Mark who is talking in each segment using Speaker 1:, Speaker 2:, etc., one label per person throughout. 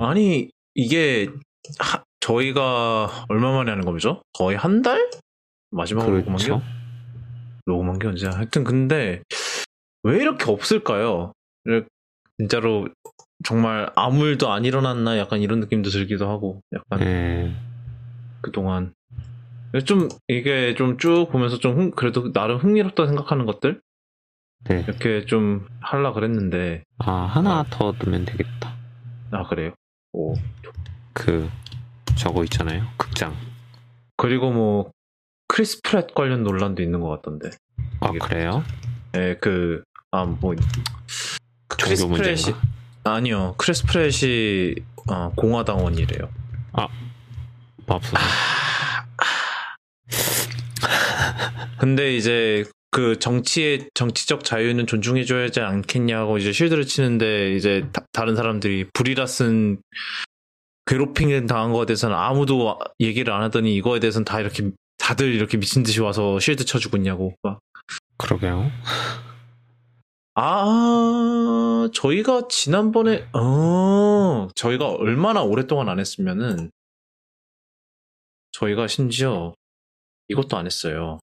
Speaker 1: 아니 이게 하, 저희가 얼마 만에 하는 거죠? 거의 한 달? 마지막으로 녹음한 게
Speaker 2: 그렇죠.
Speaker 1: 녹음한 게 언제? 하여튼 근데 왜 이렇게 없을까요? 진짜로 정말 아무 일도 안 일어났나 약간 이런 느낌도 들기도 하고 약간
Speaker 2: 네.
Speaker 1: 그동안 좀 이게 좀 쭉 보면서 좀 흥- 그래도 나름 흥미롭다 생각하는 것들
Speaker 2: 네.
Speaker 1: 이렇게 좀 하려 그랬는데
Speaker 2: 아, 하나 더 넣으면 되겠다.
Speaker 1: 아 그래요? 오
Speaker 2: 그, 저거 있잖아요. 극장.
Speaker 1: 그리고 뭐 크리스 프랫 관련 논란도 있는 것 같던데
Speaker 2: 아, 그래요?
Speaker 1: 예, 그, 아, 뭐, 그 크리스 프랫이? 아니요, 크리스 프랫이, 어, 공화당원이래요.
Speaker 2: 맙소사.
Speaker 1: 근데 이제, 그 정치의, 정치적 자유는 존중해줘야 하지 않겠냐고 이제 실드를 치는데, 이제 다, 른 사람들이 불이라 쓴 괴롭힘 당한 거에 대해서는 아무도 얘기를 안 하더니 이거에 대해서는 다 이렇게, 다들 이렇게 미친 듯이 와서 실드 쳐주고 있냐고. 막.
Speaker 2: 그러게요.
Speaker 1: 아, 저희가 지난번에, 어, 저희가 얼마나 오랫동안 안 했으면은, 저희가 심지어 이것도 안 했어요.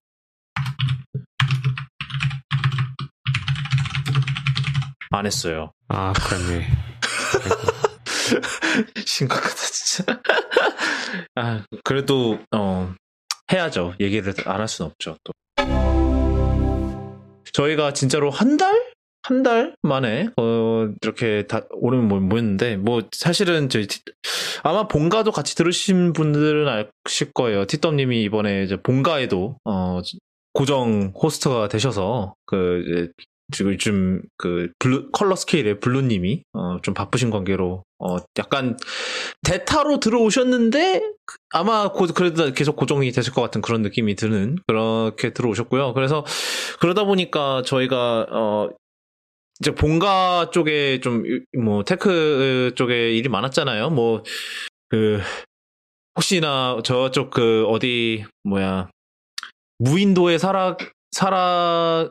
Speaker 1: 안 했어요.
Speaker 2: 아, 그렇네.
Speaker 1: 심각하다, 진짜. 아, 그래도, 어, 해야죠. 얘기를 안 할 수는 없죠, 또. 저희가 진짜로 한 달? 한 달 만에, 어, 이렇게 다, 뭐, 뭐였는데, 뭐, 사실은 저희, 티- 아마 본가도 같이 들으신 분들은 아실 거예요. 티덤님이 이번에 이제 본가에도, 어, 고정 호스트가 되셔서, 그, 이제 지금 요즘 그 블루 컬러 스케일의 블루님이 어, 좀 바쁘신 관계로 어, 약간 대타로 들어오셨는데 그- 아마 고, 그래도 계속 고정이 되실 것 같은 그런 느낌이 드는 그렇게 들어오셨고요. 그래서 그러다 보니까 저희가 어 이제 본가 쪽에 좀 뭐 테크 쪽에 일이 많았잖아요. 뭐 그 혹시나 저쪽 그 어디 뭐야 무인도에 살아 살아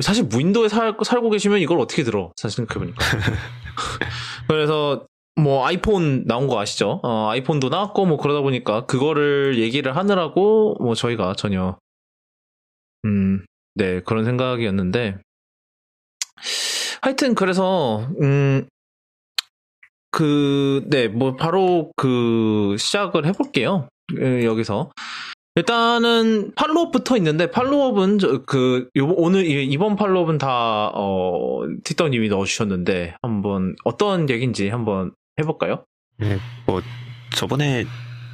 Speaker 1: 사실 무인도에 살, 살고 계시면 이걸 어떻게 들어? 사실 생각해보니까. 그래서 뭐 아이폰 나온 거 아시죠? 어, 아이폰도 나왔고 뭐 그러다 보니까 그거를 얘기를 하느라고 뭐 저희가 전혀 음, 네, 그런 생각이었는데 하여튼 그래서 음, 그, 네, 뭐 바로 그 시작을 해볼게요. 예, 여기서. 일단은 팔로업부터 있는데 팔로업은 저- 그 요- 오늘 이- 이번 팔로업은 다 어, 티더님이 넣어주셨는데 한번 어떤 얘기인지 한번 해볼까요?
Speaker 2: 네, 뭐, 저번에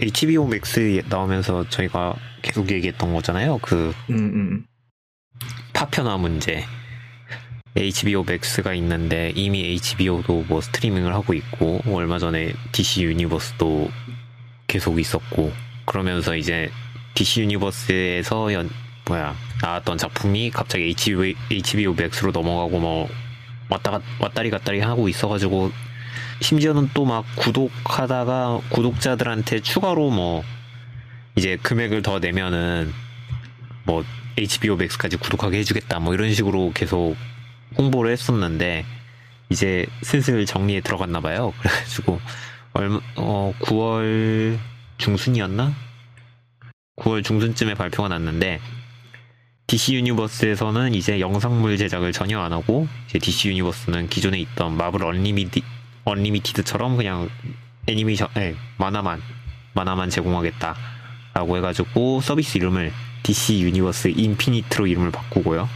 Speaker 2: HBO Max 나오면서 저희가 계속 얘기했던 거잖아요. 그,
Speaker 1: 음, 음.
Speaker 2: 파편화 문제. HBO Max가 있는데 이미 HBO도 뭐 스트리밍을 하고 있고 얼마 전에 DC 유니버스도 계속 있었고 그러면서 이제 DC 유니버스에서 연 뭐야 나왔던 작품이 갑자기 HBO, HBO Max로 넘어가고 뭐 왔다 갔 왔다리 갔다리 하고 있어가지고 심지어는 또 막 구독하다가 구독자들한테 추가로 뭐 이제 금액을 더 내면은 뭐 HBO Max까지 구독하게 해주겠다 뭐 이런 식으로 계속 홍보를 했었는데 이제 슬슬 정리에 들어갔나 봐요. 그래가지고 얼마 어 9월 중순이었나? 9월 중순쯤에 발표가 났는데 DC 유니버스에서는 이제 영상물 제작을 전혀 안 하고 이제 DC 유니버스는 기존에 있던 마블 Unlimi- Unlimited처럼 그냥 애니메이션 예, 만화만 만화만 제공하겠다라고 해가지고 서비스 이름을 DC 유니버스 인피니트로 이름을 바꾸고요.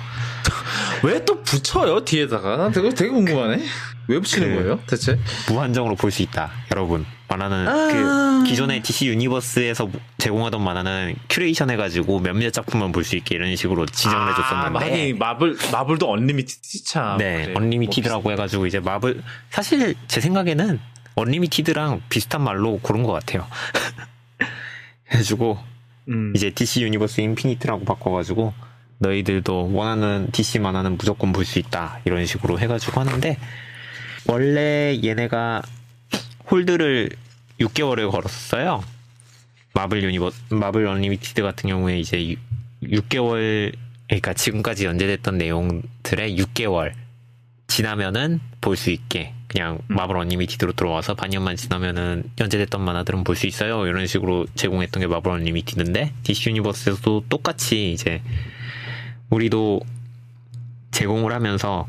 Speaker 1: 왜 또 붙여요 뒤에다가? 나 되게 되게 궁금하네. 왜 붙이는
Speaker 2: 그-
Speaker 1: 거예요, 대체?
Speaker 2: 무한정으로 볼 수 있다, 여러분. 만화는
Speaker 1: 아.
Speaker 2: 그 기존의 DC 유니버스에서 제공하던 만화는 큐레이션 해가지고 몇몇 작품만 볼 수 있게 이런 식으로 지정을
Speaker 1: 아,
Speaker 2: 해줬었는데,
Speaker 1: 아니 마블 마블도 Unlimited 참.
Speaker 2: 네,
Speaker 1: 그래.
Speaker 2: Unlimited라고 해가지고 이제 마블 사실 제 생각에는 Unlimited랑 비슷한 말로 고른 것 같아요. 해가지고
Speaker 1: 음.
Speaker 2: 이제 DC 유니버스 인피니트라고 바꿔가지고 너희들도 원하는 DC 만화는 무조건 볼 수 있다 이런 식으로 해가지고 하는데 원래 얘네가 hold를 6개월을 걸었어요. 마블 Universe 마블 Unlimited 같은 경우에 이제 6 개월 그러니까 지금까지 연재됐던 내용들의 6개월 지나면은 볼 수 있게 그냥
Speaker 1: 음.
Speaker 2: 마블 Unlimited로 들어와서 반년만 지나면은 연재됐던 만화들은 볼 수 있어요. 이런 식으로 제공했던 게 마블 Unlimited인데 DC 유니버스에서도 똑같이 이제 우리도 제공을 하면서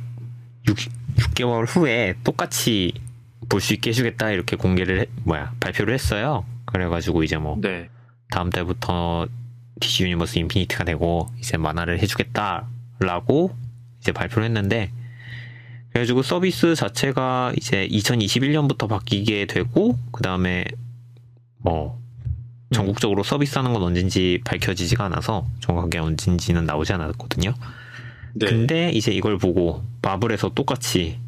Speaker 2: 6, 6개월 후에 똑같이 볼 수 있게 해주겠다 이렇게 공개를 해- 뭐야 발표를 했어요. 그래가지고 이제 뭐
Speaker 1: 네.
Speaker 2: 다음 달부터 DC 유니버스 인피니트가 되고 이제 만화를 해주겠다라고 이제 발표를 했는데 그래가지고 서비스 자체가 이제 2021년부터 바뀌게 되고 그 다음에 뭐 전국적으로 서비스하는 건 언젠지 밝혀지지가 않아서 정확하게 언젠지는 나오지 않았거든요.
Speaker 1: 네.
Speaker 2: 근데 이제 이걸 보고 마블에서 똑같이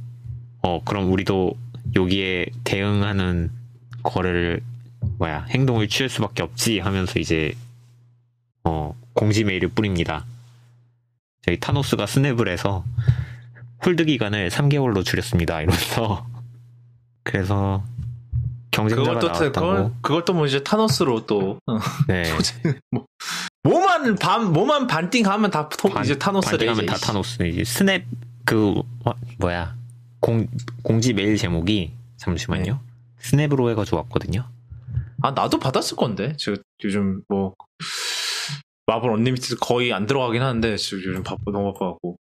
Speaker 2: 어 그럼 우리도 여기에 대응하는 거를 뭐야 행동을 취할 수밖에 없지 하면서 이제 어 공지 메일을 뿌립니다. 저희 타노스가 스냅을 해서 hold 기간을 3개월로 줄였습니다. 이러면서 그래서 경쟁자가
Speaker 1: 그걸 또
Speaker 2: 나왔다고
Speaker 1: 그걸, 그걸 또뭐 이제 타노스로 또 어.
Speaker 2: 네.
Speaker 1: 뭐만 반 뭐만 반띵하면 다 토-
Speaker 2: 반-
Speaker 1: 이제 타노스래.
Speaker 2: 반대하면
Speaker 1: 이제.
Speaker 2: 다 타노스. 이제 스냅 그 어, 뭐야 공 공지 메일 제목이 잠시만요.
Speaker 1: 네.
Speaker 2: 스냅으로 해가지고 왔거든요.
Speaker 1: 아 나도 받았을 건데. 지금 요즘 뭐 마블 Unlimited 거의 안 들어가긴 하는데 지금 요즘 바빠 너무 바빠갖고.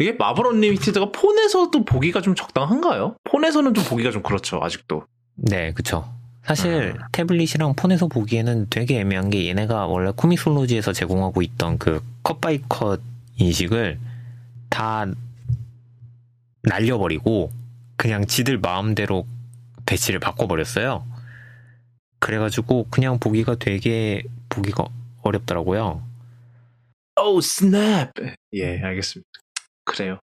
Speaker 1: 이게 마블 Unlimited가 폰에서도 보기가 좀 적당한가요? 폰에서는 좀 보기가 좀 그렇죠 아직도.
Speaker 2: 네, 그쵸. 사실
Speaker 1: 아.
Speaker 2: 태블릿이랑 폰에서 보기에는 되게 애매한 게 얘네가 원래 ComiXology에서 제공하고 있던 그 cut by cut 인식을 다 날려버리고 그냥 지들 마음대로 배치를 바꿔버렸어요. 그래가지고 그냥 보기가 되게 보기가 어렵더라고요.
Speaker 1: 오 스냅. 예 알겠습니다. 그래요.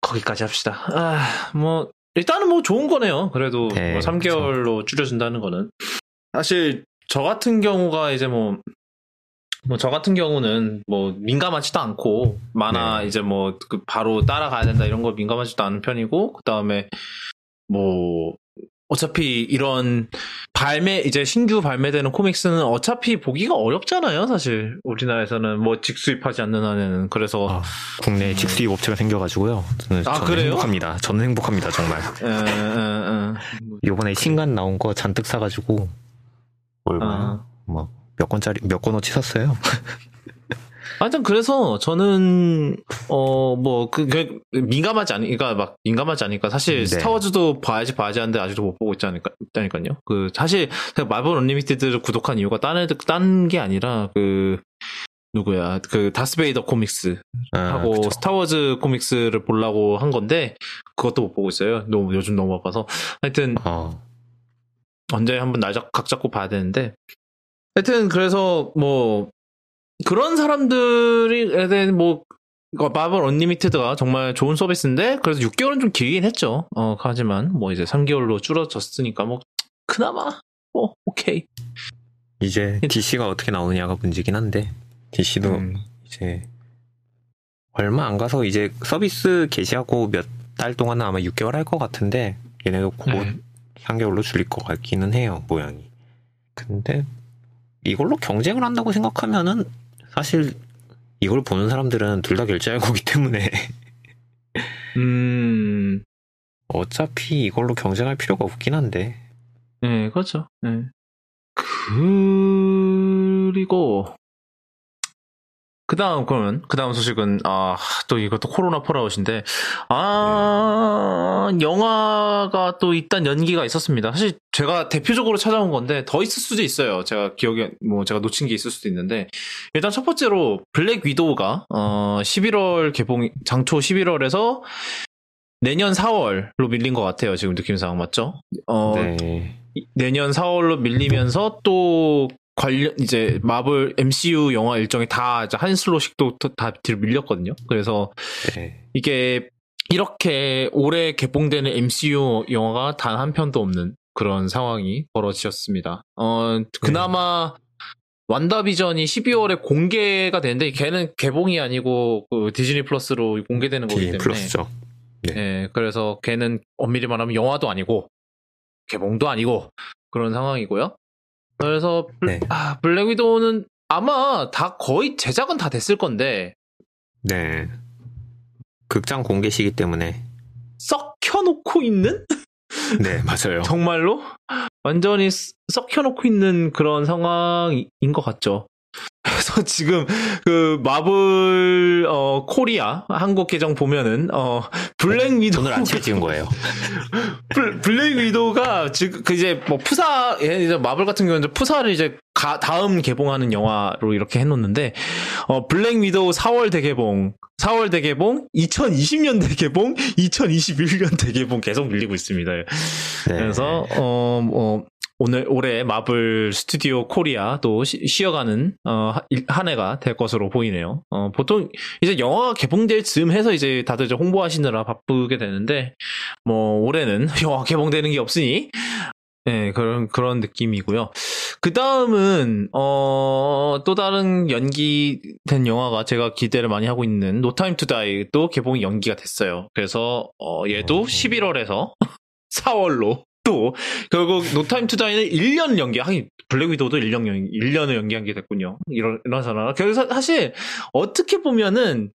Speaker 1: 거기까지 합시다. 아 뭐 일단은 뭐 좋은 거네요. 그래도
Speaker 2: 네,
Speaker 1: 뭐 3개월로 줄여준다는 거는 사실 저 같은 경우가 이제 뭐 뭐 저 같은 경우는 뭐 민감하지도 않고 만화
Speaker 2: 네.
Speaker 1: 이제 뭐 그 바로 따라가야 된다 이런 거 민감하지도 않은 편이고 그 다음에 뭐 어차피 이런 발매 이제 신규 발매되는 코믹스는 어차피 보기가 어렵잖아요 사실 우리나라에서는 뭐 직수입하지 않는 한에는 그래서
Speaker 2: 아, 국내 에 직수입 업체가 생겨가지고요. 저는,
Speaker 1: 아,
Speaker 2: 저는
Speaker 1: 그래요?
Speaker 2: 행복합니다. 저는 행복합니다, 정말.
Speaker 1: 에, 에, 에.
Speaker 2: 요번에 신간 나온 거 잔뜩 사가지고 얼마
Speaker 1: 아.
Speaker 2: 뭐 몇 권짜리 몇 권어치 샀어요.
Speaker 1: 하여튼 그래서 저는 어 뭐그 민감하지 않으니까 막 민감하지 않으니까 사실
Speaker 2: 네.
Speaker 1: 스타워즈도 봐야지 봐야지 하는데 아직도 못 보고 있지 않을까 있다니까요. 그 사실 마블 Unlimited를 구독한 이유가 딴 애들 딴 게 아니라 그 누구야 그 다스베이더 comics
Speaker 2: 아,
Speaker 1: 하고
Speaker 2: 그쵸.
Speaker 1: 스타워즈 comics를 보려고 한 건데 그것도 못 보고 있어요. 너무 요즘 너무 바빠서 하여튼
Speaker 2: 어,
Speaker 1: 언제 한번 날 잡, 각 잡고 봐야 되는데. 하여튼, 그래서, 뭐, 그런 사람들에 대한, 뭐, 마블 언리미티드가 정말 좋은 서비스인데, 그래서 6개월은 좀 길긴 했죠. 어, 하지만, 뭐, 이제 3개월로 줄어졌으니까, 뭐, 그나마, 뭐, 오케이.
Speaker 2: 이제 DC가 어떻게 나오느냐가 문제긴 한데 DC도
Speaker 1: 음.
Speaker 2: 이제 얼마 안 가서 이제 서비스 개시하고 몇 달 동안은 아마 6개월 할 것 같은데 얘네도 곧
Speaker 1: 네.
Speaker 2: 3개월로 줄일 것 같기는 해요 모양이. 근데 이걸로 경쟁을 한다고 생각하면은 사실 이걸 보는 사람들은 둘 다 결제할 거기 때문에
Speaker 1: 음,
Speaker 2: 어차피 이걸로 경쟁할 필요가 없긴 한데
Speaker 1: 네, 그렇죠. 네. 그리고, 그 다음, 그러면, 그 다음 소식은, 아, 또 이것도 코로나 폴아웃인데, 아, 영화가 또 일단 연기가 있었습니다. 사실 제가 대표적으로 찾아온 건데, 더 있을 수도 있어요. 제가 기억에, 뭐, 제가 놓친 게 있을 수도 있는데, 일단 첫 번째로, 블랙 위도우가, 어, 11월 개봉, 장초 11월에서 내년 4월로 밀린 것 같아요. 지금 느낌상, 맞죠? 어,
Speaker 2: 네.
Speaker 1: 내년 4월로 밀리면서 또 관련 이제 마블 MCU 영화 일정이 다 한 슬롯씩 또다 뒤로 밀렸거든요. 그래서
Speaker 2: 네.
Speaker 1: 이게 이렇게 올해 개봉되는 MCU 영화가 단 한 편도 없는 그런 상황이 벌어졌습니다. 어 그나마 완다비전이 12월에 공개가 되는데 걔는 개봉이 아니고 그 디즈니 플러스로 공개되는 거기 때문에
Speaker 2: 플러스죠.
Speaker 1: 예, 그래서 걔는 엄밀히 말하면 영화도 아니고 개봉도 아니고 그런 상황이고요. 그래서 블,
Speaker 2: 네.
Speaker 1: 아, 블랙 위도우는 아마 다 거의 제작은 다 됐을 건데
Speaker 2: 네. 극장 공개 시기 때문에
Speaker 1: 썩혀놓고 있는?
Speaker 2: 네, 맞아요.
Speaker 1: 정말로? 완전히 썩- 썩혀놓고 있는 그런 상황인 것 같죠. 그래서 지금 그 마블 어 코리아 한국 계정 보면은 어 블랙 위도우
Speaker 2: 오늘 아침에 찍은 거예요.
Speaker 1: 블- 블랙 위도우가 지금 그 이제 뭐 프사 예, 이제 마블 같은 경우는 프사를 이제 가- 다음 개봉하는 영화로 이렇게 해놓는데 어 블랙 위도우 4월 대개봉 4월 대개봉 2020년 대개봉 2021년 대개봉 계속 밀리고 있습니다.
Speaker 2: 네.
Speaker 1: 그래서 어뭐 오늘 올해 마블 스튜디오 코리아도 쉬- 쉬어가는 어, 한 해가 될 것으로 보이네요. 어, 보통 이제 영화가 개봉될 즈음 해서 이제 다들 이제 홍보하시느라 바쁘게 되는데 뭐 올해는 영화 개봉되는 게 없으니 네, 그런 그런 느낌이고요. 그 다음은 어, 또 다른 연기된 영화가 제가 기대를 많이 하고 있는 노 타임 투 다이도 개봉이 연기가 됐어요. 그래서 어, 얘도
Speaker 2: 어.
Speaker 1: 11월에서 4월로 또 결국 노타임 투다이는 1년 연기 하긴 블랙 위도우도 1년 연 1년을 연기한 게 됐군요. 이런 이런 사람. 그래서 사실 어떻게 보면은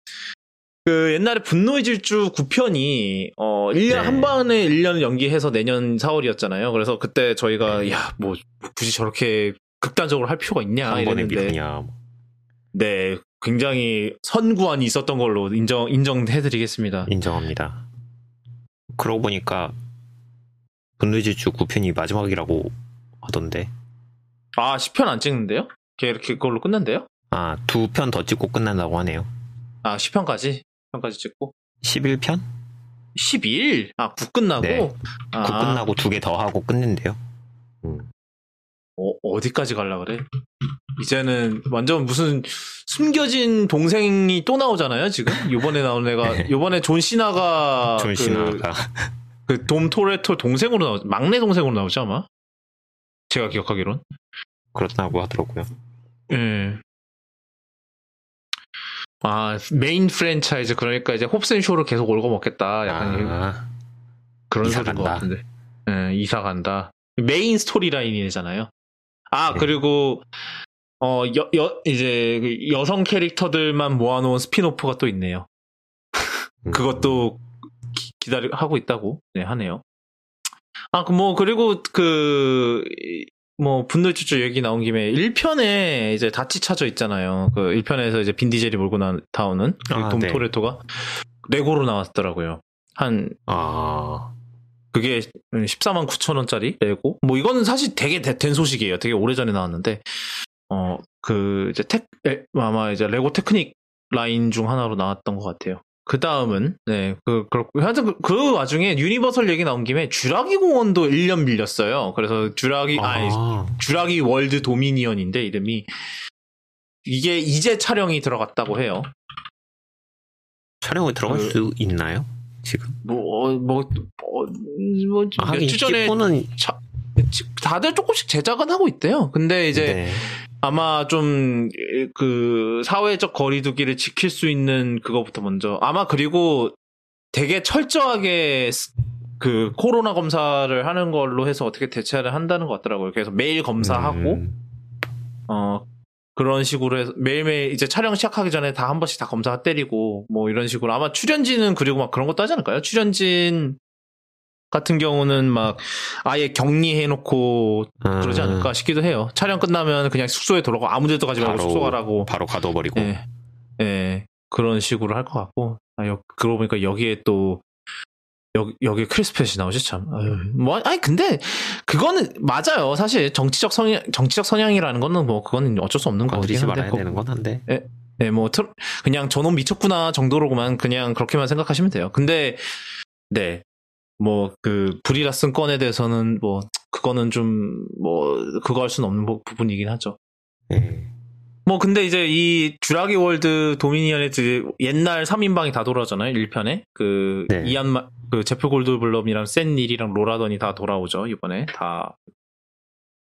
Speaker 1: 그 옛날에 분노의 질주 9편이 어 1년
Speaker 2: 네.
Speaker 1: 한 번에 1년 연기해서 내년 4월이었잖아요. 그래서 그때 저희가
Speaker 2: 네.
Speaker 1: 야뭐 굳이 저렇게 극단적으로 할 필요가 있냐 이랬는데
Speaker 2: 미루냐.
Speaker 1: 네 굉장히 선구안이 있었던 걸로 인정 인정해드리겠습니다.
Speaker 2: 인정합니다. 그러고 보니까 분노지주 9편이 마지막이라고 하던데.
Speaker 1: 아 10편 안 찍는데요? 걔 이렇게 그걸로 끝난대요?
Speaker 2: 아, 두 편 더 찍고 끝난다고 하네요.
Speaker 1: 아 10편까지 10편까지 찍고
Speaker 2: 11편?
Speaker 1: 12일 아9 끝나고
Speaker 2: 네.
Speaker 1: 아,
Speaker 2: 그 끝나고 두 개 더 하고 끝낸대요.
Speaker 1: 어, 어디까지 갈라 그래? 이제는 완전 무슨 숨겨진 동생이 또 나오잖아요 지금 요번에 나온 애가
Speaker 2: 네.
Speaker 1: 요번에 존 시나가
Speaker 2: 존 시나가.
Speaker 1: 그 돔 토레토 동생으로 나오 막내 동생으로 나오지 아마 제가 기억하기론
Speaker 2: 그렇다고 하더라고요.
Speaker 1: 예. 아 메인 프랜차이즈 그러니까 이제 홉스 앤 쇼를 계속 우려먹겠다 약간
Speaker 2: 아,
Speaker 1: 그런 소리인 것. 같은데. 예, 이사 간다. 메인 스토리 라인이잖아요. 아,
Speaker 2: 네.
Speaker 1: 그리고, 어, 여, 여, 이제, 그 여성 캐릭터들만 모아놓은 스핀오프가 또 있네요.
Speaker 2: 음.
Speaker 1: 그것도 기, 기다리, 하고 있다고, 네, 하네요. 아, 그, 뭐, 그리고 그, 이, 뭐, 분노의 질주 얘기 나온 김에 1편에 이제 닷지 차저 있잖아요. 그 1편에서 이제 빈디젤이 몰고 나, 나오는 그
Speaker 2: 아,
Speaker 1: 돔
Speaker 2: 네.
Speaker 1: 토레토가 레고로 나왔더라고요. 한
Speaker 2: 아,
Speaker 1: 그게 14만 9천 원짜리 레고. 뭐 이거는 사실 되게 대- 된 소식이에요. 되게 오래전에 나왔는데 어 그 이제 텍 에, 아마 이제 레고 테크닉 라인 중 하나로 나왔던 것 같아요. 그 다음은 네 그 그렇고 하여튼 그, 그 와중에 유니버설 얘기 나온 김에 주라기 공원도 1년 밀렸어요. 그래서 주라기 아, 니
Speaker 2: 아,
Speaker 1: 주라기 월드 도미니언인데 이름이 이게 이제 촬영이 들어갔다고 해요.
Speaker 2: 촬영에 들어갈
Speaker 1: 그-
Speaker 2: 수 있나요? 지금?
Speaker 1: 뭐뭐뭐몇
Speaker 2: 아, 하긴
Speaker 1: 주 전에
Speaker 2: 찍고는
Speaker 1: 다들 조금씩 제작은 하고 있대요. 근데 이제
Speaker 2: 네.
Speaker 1: 아마 좀 그 사회적 거리두기를 지킬 수 있는 그거부터 먼저 아마 그리고 되게 철저하게 스- 그 코로나 검사를 하는 걸로 해서 어떻게 대체를 한다는 것 같더라고요. 그래서 매일 검사하고
Speaker 2: 음,
Speaker 1: 어 그런 식으로 해서 매일매일 이제 촬영 시작하기 전에 다 한 번씩 다 검사 때리고 뭐 이런 식으로 아마 출연진은 그리고 막 그런 것도 하지 않을까요? 출연진 같은 경우는 막 아예 격리해놓고 그러지
Speaker 2: 음,
Speaker 1: 않을까 싶기도 해요. 촬영 끝나면 그냥 숙소에 돌아가 아무 데도 가지 말고
Speaker 2: 바로-
Speaker 1: 숙소 가라고.
Speaker 2: 바로 가둬버리고.
Speaker 1: 예. 예. 그런 식으로 할 것 같고. 아, 여, 그러고 보니까 여기에 또 여기 여기 크리스펫이 나오지 참. 아유, 뭐 아니 근데 그거는 맞아요. 사실 정치적 성향 정치적 성향이라는 거는 뭐 그거는 어쩔 수 없는 거긴
Speaker 2: 건드리지
Speaker 1: 한데.
Speaker 2: 말아야 되는 건 한데.
Speaker 1: 네, 뭐 트럼- 그냥 저놈 미쳤구나 정도로만 그냥 그렇게만 생각하시면 돼요. 근데 네. 뭐 그 브리 라슨 건에 대해서는 뭐 그거는 좀 뭐 그거 할 수는 없는 부- 부분이긴 하죠.
Speaker 2: 네.
Speaker 1: 뭐 근데 이제 이 주라기 월드 도미니언의 옛날 3인방이 다 돌아오잖아요. 1편에 그
Speaker 2: 네.
Speaker 1: 이안 그 제프 골드블럼이랑 샘 닐이랑 로라 던이 다 돌아오죠. 이번에 다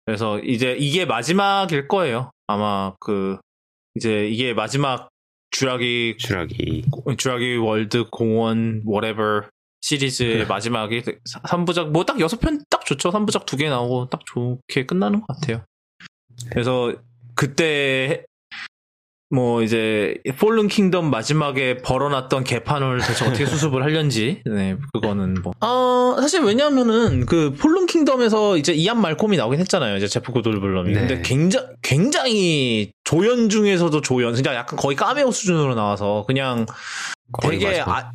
Speaker 1: 그래서 이제 이게 마지막일 거예요. 아마 그 이제 이게 마지막 주라기
Speaker 2: 주라기.
Speaker 1: 주라기 월드 공원 whatever 시리즈의
Speaker 2: 네.
Speaker 1: 마지막이 3부작 뭐 딱 6편 딱 좋죠. 3부작 두 개 나오고 딱 좋게 끝나는 것 같아요. 그래서 그때 뭐 이제 폴른 킹덤 마지막에 벌려놨던 개판을 대체 어떻게 수습을 하려는지 네 그거는 뭐 어, 사실 왜냐하면은 그 폴른 킹덤에서 이제 이안 말콤이 나오긴 했잖아요 이제 제프 골드블럼이
Speaker 2: 네.
Speaker 1: 근데 굉장히 굉장히 조연 중에서도 조연 진짜 약간 거의 까메오 수준으로 나와서 그냥 되게. 아,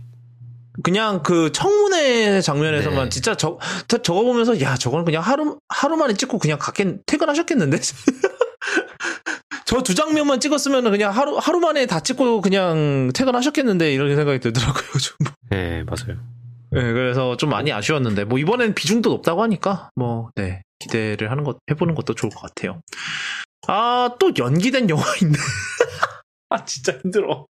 Speaker 1: 그냥 그 청문회 장면에서만
Speaker 2: 네.
Speaker 1: 진짜 저, 저 저거 보면서 야 저거는 그냥 하루 하루 만에 찍고 그냥 갔겠 퇴근하셨겠는데 저 두 장면만 찍었으면 그냥 하루 하루 만에 다 찍고 그냥 퇴근하셨겠는데 이런 생각이 들더라고요 좀.
Speaker 2: 네, 맞아요.
Speaker 1: 네, 그래서 좀 많이 아쉬웠는데 뭐 이번엔 비중도 높다고 하니까 뭐 네 기대를 하는 것 해보는 것도 좋을 것 같아요. 아 또 연기된 영화 있네. 아 진짜 힘들어.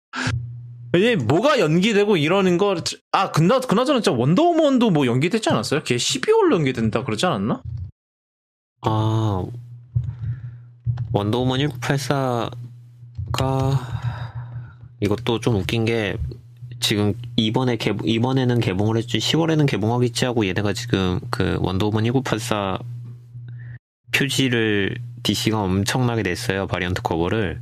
Speaker 1: 이게 뭐가 연기되고 이러는 거, 아, 그나, 그나저나 진짜 원더우먼도 뭐 연기됐지 않았어요? 걔 12월로 연기된다 그러지 않았나?
Speaker 2: 아, 원더우먼 1984가 이것도 좀 웃긴 게 지금 이번에 개 이번에는 개봉을 했지 10월에는 개봉하겠지 하고 얘네가 지금 그 원더우먼 1984 표지를 DC가 엄청나게 냈어요 바리언트 커버를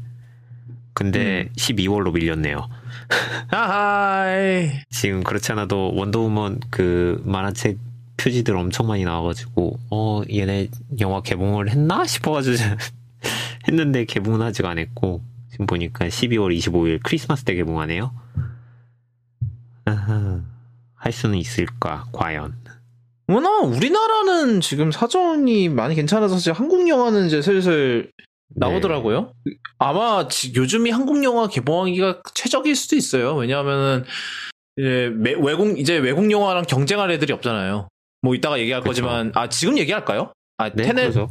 Speaker 2: 근데 12월로 밀렸네요.
Speaker 1: 아하이.
Speaker 2: 지금 그렇지 않아도 원더우먼 그 만화책 표지들 엄청 많이 나와가지고 어 얘네 영화 개봉을 했나 싶어가지고 했는데 개봉은 아직 안 했고 지금 보니까 12월 25일 크리스마스 때 개봉하네요. 아하, 할 수는 있을까 과연?
Speaker 1: 워낙 우리나라는 지금 사정이 많이 괜찮아서 이제 한국 영화는 이제 슬슬 나오더라고요. 아마 지- 요즘이 한국 영화 개봉하기가 최적일 수도 있어요. 왜냐하면은 이제 매- 외국 이제 외국 영화랑 경쟁할 애들이 없잖아요. 뭐 이따가 얘기할
Speaker 2: 그쵸.
Speaker 1: 거지만 아 지금 얘기할 까요? 아
Speaker 2: 네,
Speaker 1: 테넷
Speaker 2: 그러죠.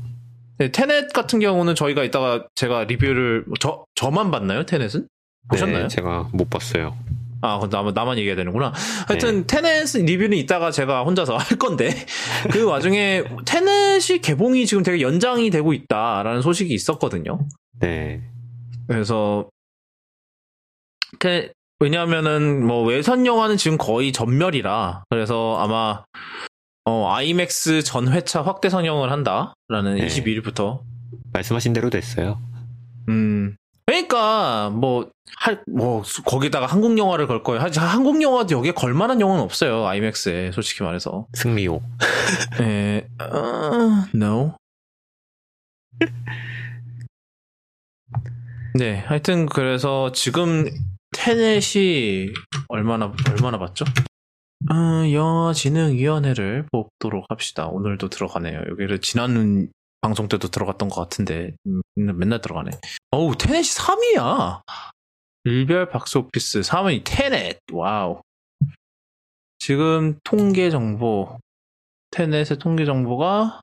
Speaker 1: 네, 테넷 같은 경우는 저희가 이따가 제가 리뷰를 저 저만 봤나요? 테넷은 보셨나요?
Speaker 2: 네, 제가 못 봤어요.
Speaker 1: 아, 나만, 나만 얘기해야 되는구나. 하여튼, 테넷 리뷰는 이따가 제가 혼자서 할 건데, 그 와중에 테넷이 개봉이 지금 되게 연장이 되고 있다라는 소식이 있었거든요.
Speaker 2: 네,
Speaker 1: 그래서, 테, 왜냐하면은, 뭐, 외선 영화는 지금 거의 전멸이라, 그래서 아마, 어, 아이맥스 전 회차 확대 상영을 한다라는
Speaker 2: 네.
Speaker 1: 22일부터.
Speaker 2: 말씀하신 대로 됐어요.
Speaker 1: 음. 그러니까, 뭐, 할, 뭐, 수- 거기다가 한국 영화를 걸 거예요. 하- 한국 영화도 여기에 걸 만한 영화는 없어요. 아이맥스에, 솔직히 말해서.
Speaker 2: 승리호.
Speaker 1: 에, 어, no. 네, 하여튼, 그래서 지금 테넷이 얼마나, 얼마나 봤죠? 어, 영화진흥위원회를 뽑도록 합시다. 오늘도 들어가네요. 여기를 지난 방송 때도 들어갔던 것 같은데, 음, 맨날 들어가네. 어우, 테넷이 3위야! 일별 박스오피스 3위 테넷! 와우. 지금 통계 정보, 테넷의 통계 정보가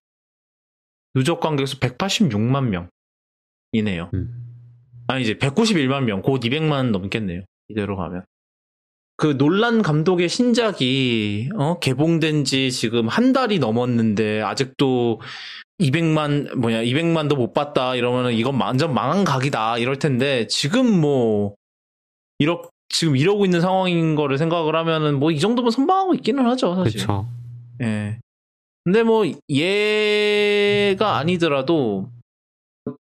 Speaker 1: 누적 관객수 186만 명이네요.
Speaker 2: 음.
Speaker 1: 아니 이제 191만 명, 곧 200만 넘겠네요. 이대로 가면. 그 논란 감독의 신작이 어, 개봉된 지 지금 한 달이 넘었는데 아직도 200만 뭐냐 200만도 못 봤다 이러면은 이건 완전 망한 각이다 이럴 텐데 지금 뭐 이렇 지금 이러고 있는 상황인 거를 생각을 하면은 뭐 이 정도면 선방하고 있기는 하죠 사실.
Speaker 2: 그렇죠.
Speaker 1: 예. 근데 뭐 얘가 아니더라도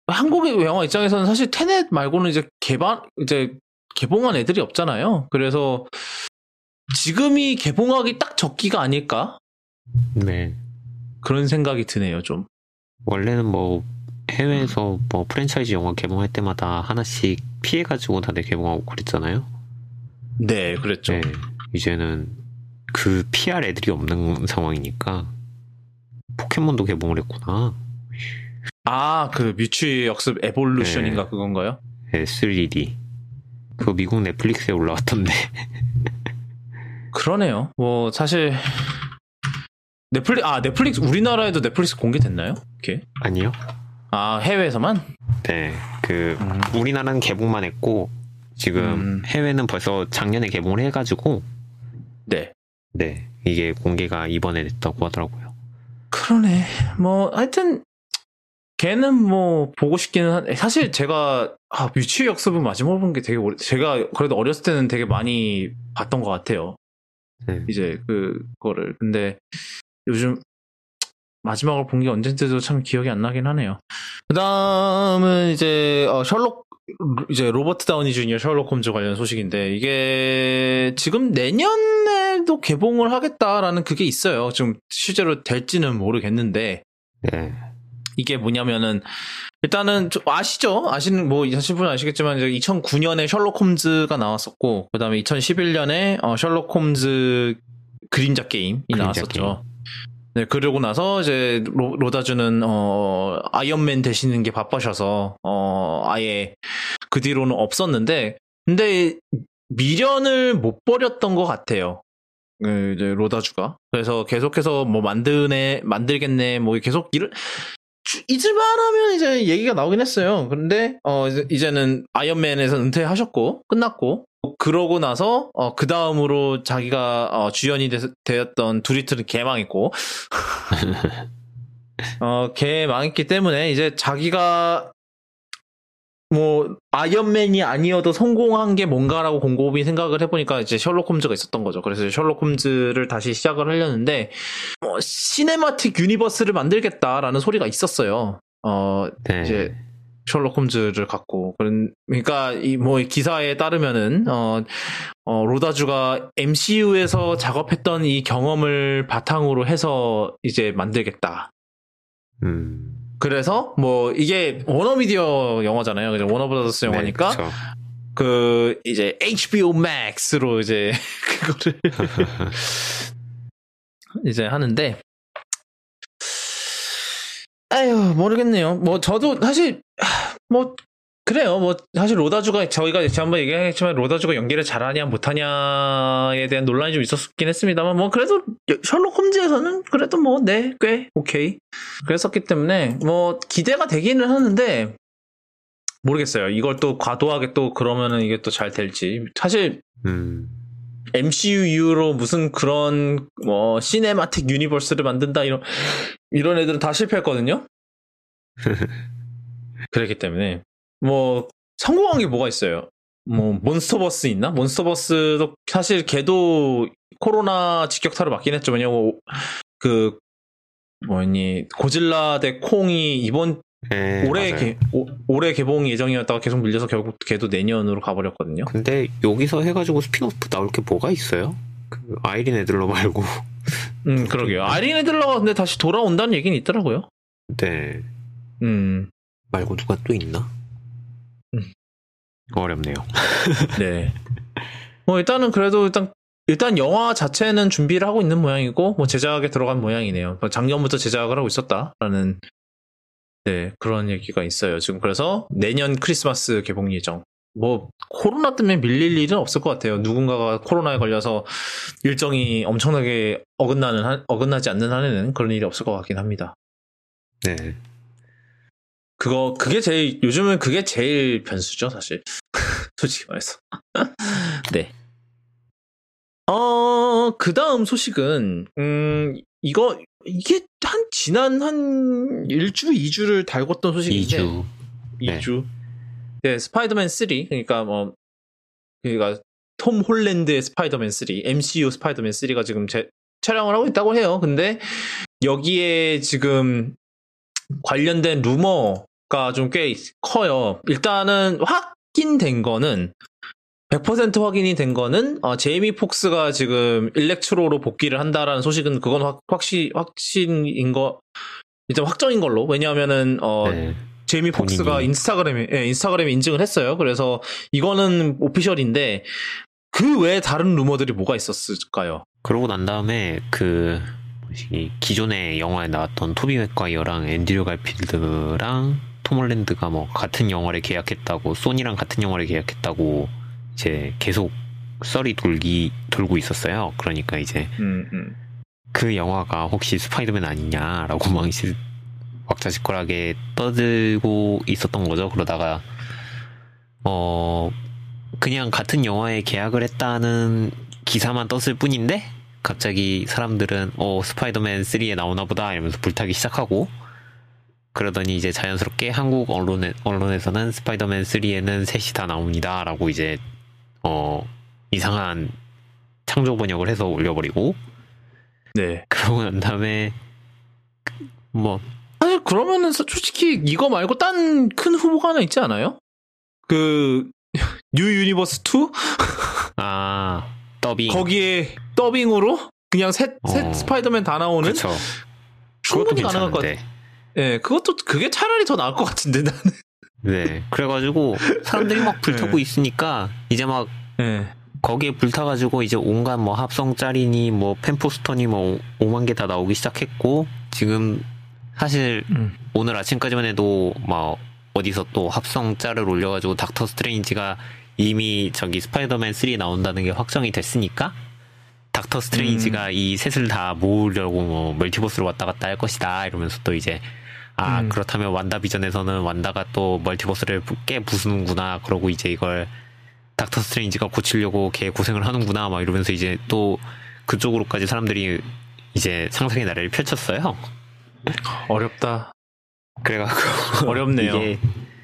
Speaker 1: 한국의 영화 입장에서는 사실 테넷 말고는 이제 개발 이제 개봉한 애들이 없잖아요. 그래서 지금이 개봉하기 딱 적기가 아닐까
Speaker 2: 네.
Speaker 1: 그런 생각이 드네요. 좀.
Speaker 2: 원래는 뭐 해외에서 뭐 프랜차이즈 영화 개봉할 때마다 하나씩 피해가지고 다들 개봉하고 그랬잖아요.
Speaker 1: 네, 그랬죠.
Speaker 2: 네. 이제는 그 피할 애들이 없는 상황이니까 포켓몬도 개봉을 했구나.
Speaker 1: 아, 그 뮤추 역습 에볼루션인가
Speaker 2: 네.
Speaker 1: 그건가요?
Speaker 2: 네, 3D. 그거 미국 넷플릭스에 올라왔던데.
Speaker 1: 그러네요. 뭐 사실 넷플릭 아 넷플릭스 우리나라에도 넷플릭스 공개됐나요? 이렇게?
Speaker 2: 아니요?
Speaker 1: 아 해외에서만?
Speaker 2: 네. 그
Speaker 1: 음.
Speaker 2: 우리나라는 개봉만 했고 지금
Speaker 1: 음.
Speaker 2: 해외는 벌써 작년에 개봉을 해가지고
Speaker 1: 네.
Speaker 2: 네 이게 공개가 이번에 됐다고 하더라고요.
Speaker 1: 그러네. 뭐 하여튼 걔는 뭐 보고 싶기는 한 사실 제가 아 뮤치 역습은 마지막으로 본 게 되게 오래 제가 그래도 어렸을 때는 되게 많이 봤던 것 같아요.
Speaker 2: 네.
Speaker 1: 이제 그거를 근데 요즘 마지막으로 본 게 언제인지도 참 기억이 안 나긴 하네요. 그 다음은 이제 어, 셜록 이제 로버트 다우니 주니어 셜록 홈즈 관련 소식인데 이게 지금 내년에도 개봉을 하겠다라는 그게 있어요. 지금 실제로 될지는 모르겠는데
Speaker 2: 네.
Speaker 1: 이게 뭐냐면은 일단은 아시죠? 아시는 뭐 아시는 분 아시겠지만 2009년에 셜록 홈즈가 나왔었고 그다음에 2011년에 어, 셜록 홈즈 그림자 게임이 그림자 나왔었죠. 네, 그러고 나서 이제 로, 다주는 어 아이언맨 되시는 게 바빠셔서 어 아예 그 뒤로는 없었는데 근데 미련을 못 버렸던 것 같아요. 그 이제 로다주가 그래서 계속해서 뭐 만드네 만들겠네 뭐 계속 일을 잊을만 하면 이제 얘기가 나오긴 했어요. 근데 어 이제 는 아이언맨에서 은퇴하셨고 끝났고 그러고 나서 어, 그 다음으로 자기가 어, 주연이 되, 었던 두리틀은 개망했고 어, 개망했기 때문에 이제 자기가 뭐 아이언맨이 아니어도 성공한 게 뭔가라고 곰곰이 생각을 해보니까 이제 셜록 홈즈가 있었던 거죠. 그래서 셜록 홈즈를 다시 시작을 하려는데 뭐 시네마틱 유니버스를 만들겠다라는 소리가 있었어요. 어 네. 이제 셜록 홈즈를 갖고 그러니까 이 뭐 기사에 따르면은 어, 어 로다주가 MCU에서 작업했던 이 경험을 바탕으로 해서 이제 만들겠다. 음. 그래서 뭐 이게 워너미디어 영화잖아요. 그죠? 워너브라더스 네, 영화니까 네, 그 이제 HBO Max로 이제 그거를 이제 하는데 아유 모르겠네요. 뭐 저도 사실 뭐 그래요. 뭐 사실 로다주가 저희가 지난번 얘기했지만 로다주가 연기를 잘하냐 못하냐에 대한 논란이 좀 있었긴 했습니다만 뭐 그래도 셜록 홈즈에서는 그래도 뭐 네 꽤 오케이 그랬었기 때문에 뭐 기대가 되기는 하는데 모르겠어요. 이걸 또 과도하게 또 그러면은 이게 또 잘 될지 사실 음. MCU 이후로 무슨 그런 뭐 시네마틱 유니버스를 만든다 이런 이런 애들은 다 실패했거든요. 그렇기 때문에 뭐 성공한 게 뭐가 있어요? 뭐 몬스터버스 있나? 몬스터버스도 사실 걔도 코로나 직격타로 맞긴 했죠. 왜냐면 그 뭐니 고질라 대 콩이 이번 네, 올해 개, 오, 올해 개봉 예정이었다가 계속 밀려서 결국 걔도 내년으로 가버렸거든요.
Speaker 2: 근데 여기서 해가지고 스피노프 나올 게 뭐가 있어요? 그 아이린 애들러 말고.
Speaker 1: 음 그러게요. 아이린 애들러가 근데 다시 돌아온다는 얘기는 있더라고요.
Speaker 2: 네. 음 말고 누가 또 있나? 음. 어렵네요.
Speaker 1: 네. 뭐 일단은 그래도 일단 일단 영화 자체는 준비를 하고 있는 모양이고 뭐 제작에 들어간 모양이네요. 뭐 작년부터 제작을 하고 있었다라는 네, 그런 얘기가 있어요. 지금 그래서 내년 크리스마스 개봉 예정. 뭐 코로나 때문에 밀릴 일은 없을 것 같아요. 누군가가 코로나에 걸려서 일정이 엄청나게 어긋나는 한, 어긋나지 않는 한에는 그런 일이 없을 것 같긴 합니다. 네. 그거 그게 제일 요즘은 그게 제일 변수죠, 사실. 솔직히 말해서. 네. 어, 그 다음 소식은, 음, 이거, 이게 한, 지난 한 1주, 2주를 달궜던 소식인데. 2주. 2주. 네, 네 스파이더맨 3. 그러니까 뭐, 그러니까 톰 홀랜드의 스파이더맨 3, MCU 스파이더맨 3가 지금 제, 촬영을 하고 있다고 해요. 근데 여기에 지금 관련된 루머가 좀 꽤 커요. 일단은 확인된 거는 100% 확인이 된 거는 어, 제이미 폭스가 지금 일렉트로로 복귀를 한다라는 소식은 그건 확, 확시, 확신인 거 일단 확정인 걸로 왜냐하면은 어, 네. 제이미 폭스가 본인이. 인스타그램에 예, 인스타그램에 인증을 했어요. 그래서 이거는 오피셜인데 그 외에 다른 루머들이 뭐가 있었을까요?
Speaker 2: 그러고 난 다음에 그 기존의 영화에 나왔던 토비 맥과이어랑 앤드류 갈필드랑 톰 홀랜드가 뭐 같은 영화를 계약했다고 소니랑 같은 영화를 계약했다고 이제 계속 썰이 돌기 돌고 있었어요. 그러니까 이제 음, 음. 그 영화가 혹시 스파이더맨 아니냐라고 막 왁자지껄하게 떠들고 있었던 거죠. 그러다가 어 그냥 같은 영화에 계약을 했다는 기사만 떴을 뿐인데 갑자기 사람들은 어 스파이더맨 3에 나오나 보다 이러면서 불타기 시작하고 그러더니 이제 자연스럽게 한국 언론에, 언론에서는 스파이더맨 3에는 셋이 다 나옵니다 라고 이제 어 이상한 창조 번역을 해서 올려버리고 네 그러고 난 다음에 뭐
Speaker 1: 사실 그러면은 솔직히 이거 말고 딴 큰 후보가 하나 있지 않아요? 그 뉴 유니버스 2
Speaker 2: 아 더빙
Speaker 1: 거기에 더빙으로 그냥 셋, 셋
Speaker 2: 어.
Speaker 1: 스파이더맨 다 나오는
Speaker 2: 그쵸.
Speaker 1: 충분히 가능할 것 같아. 예, 그것도 그게 차라리 더 나을 것 같은데 나는.
Speaker 2: 네. 그래가지고 사람들이 막 불타고
Speaker 1: 네.
Speaker 2: 있으니까 이제 막
Speaker 1: 예.
Speaker 2: 거기에 불타가지고 이제 온갖 뭐 합성 짤이니 뭐 fan poster니 뭐 5만 개 다 나오기 시작했고 지금 사실
Speaker 1: 음.
Speaker 2: 오늘 아침까지만 해도 막 어디서 또 합성 짤을 올려가지고 닥터 스트레인지가 이미 저기 스파이더맨 3 나온다는 게 확정이 됐으니까 닥터 스트레인지가
Speaker 1: 음.
Speaker 2: 이 셋을 다 모으려고 뭐 multiverse로 왔다 갔다 할 것이다 이러면서 또 이제 아
Speaker 1: 음.
Speaker 2: 그렇다면 완다 비전에서는 완다가 또 multiverse를 부- 깨 부수는구나 그러고 이제 이걸 닥터 스트레인지가 고치려고 걔 고생을 하는구나 막 이러면서 이제 또 그쪽으로까지 사람들이 이제 상상의 나래를 펼쳤어요.
Speaker 1: 어렵다.
Speaker 2: 그래가지고
Speaker 1: 어렵네요.
Speaker 2: 이게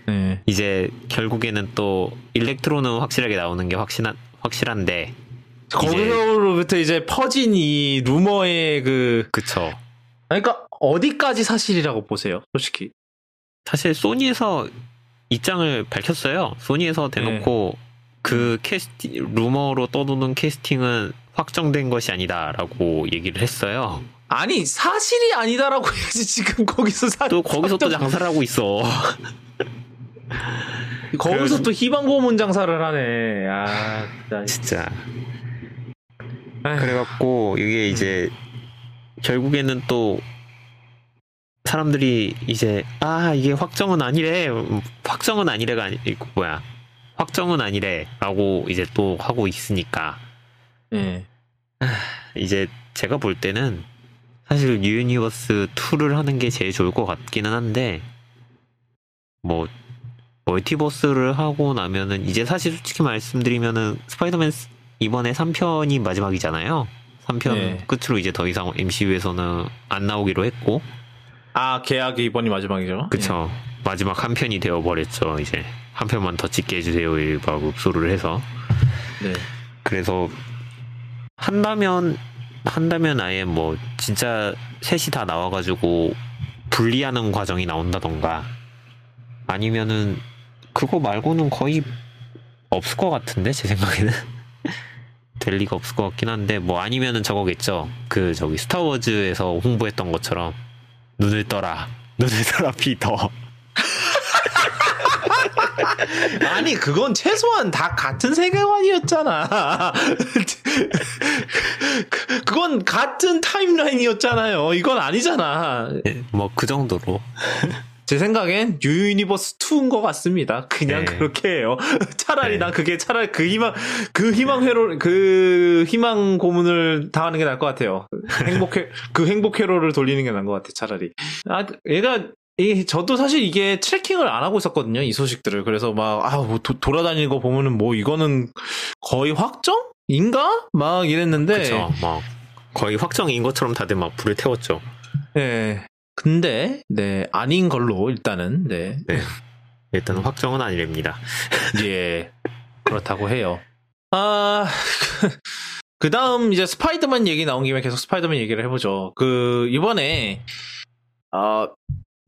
Speaker 1: 예.
Speaker 2: 이제 결국에는 또 일렉트로는 확실하게 나오는 게 확실한 확실한데
Speaker 1: 거기서부터 이제 퍼진 이 루머의 그
Speaker 2: 그쵸.
Speaker 1: 그러니까 어디까지 사실이라고 보세요, 솔직히.
Speaker 2: 사실 소니에서 입장을 밝혔어요. 소니에서 대놓고
Speaker 1: 네.
Speaker 2: 그 캐스팅 루머로 떠도는 캐스팅은 확정된 것이 아니다라고 얘기를 했어요.
Speaker 1: 아니 사실이 아니다라고 해야지 지금 거기서 사
Speaker 2: 또 거기서 또 장사를 하고 있어.
Speaker 1: 거기서
Speaker 2: 그래가지고-
Speaker 1: 또 희망 고문 장사를 하네. 아 진짜.
Speaker 2: 진짜. 그래갖고 이게 이제 결국에는 또 사람들이 이제 아 이게 확정은 아니래 음, 확정은 아니래가 아니고 뭐야 확정은 아니래라고 이제 또 하고 있으니까
Speaker 1: 예.
Speaker 2: 이제 제가 볼 때는 사실 뉴 유니버스 2를 하는 게 제일 좋을 것 같기는 한데 뭐 multiverse를 하고 나면은 이제 사실 솔직히 말씀드리면은 스파이더맨 스- 이번에 3편이 마지막이잖아요. 3편
Speaker 1: 네.
Speaker 2: 끝으로 이제 더 이상 MCU에서는 안 나오기로 했고
Speaker 1: 아 계약이 이번이 마지막이죠.
Speaker 2: 그쵸 마지막 한 편이 되어 버렸죠. 이제 한 편만 더 찍게 해주세요. 막 읍소를 해서
Speaker 1: 예. 네.
Speaker 2: 그래서 한다면 한다면 아예 뭐 진짜 셋이 다 나와가지고 분리하는 과정이 나온다던가 아니면은 그거 말고는 거의 없을 것 같은데 제 생각에는? 될 리가 없을 것 같긴 한데 뭐 아니면은 저거겠죠. 그 저기 스타워즈에서 홍보했던 것처럼 눈을 떠라. 눈을 떠라 피터
Speaker 1: 아니 그건 최소한 다 같은 세계관이었잖아. 그- 그건 같은 타임라인이었잖아요. 이건 아니잖아.
Speaker 2: 뭐 그 정도로
Speaker 1: 제 생각엔 뉴 유니버스 2인 것 같습니다. 그냥
Speaker 2: 네.
Speaker 1: 그렇게 해요. 차라리
Speaker 2: 네.
Speaker 1: 난 그게 차라리 그 희망, 그 희망 회로, 그 희망 고문을 당하는 게 나을 것 같아요. 행복해, 그 행복 회로를 돌리는 게 나은 것 같아, 차라리. 아, 얘가, 이, 저도 사실 이게 tracking을 안 하고 있었거든요, 이 소식들을. 그래서 막, 아, 뭐, 도- 돌아다니는 거 보면은 뭐, 이거는 거의 확정? 인가? 막 이랬는데.
Speaker 2: 그쵸 뭐 거의 확정인 것처럼 다들 막 불을 태웠죠
Speaker 1: 예. 근데, 네, 아닌 걸로, 일단은, 네.
Speaker 2: 일단 확정은 아니랍니다
Speaker 1: 예, 그렇다고 해요. 아, 그 다음 이제 스파이더맨 얘기 나온 김에 계속 스파이더맨 얘기를 해보죠. 그, 이번에, 아,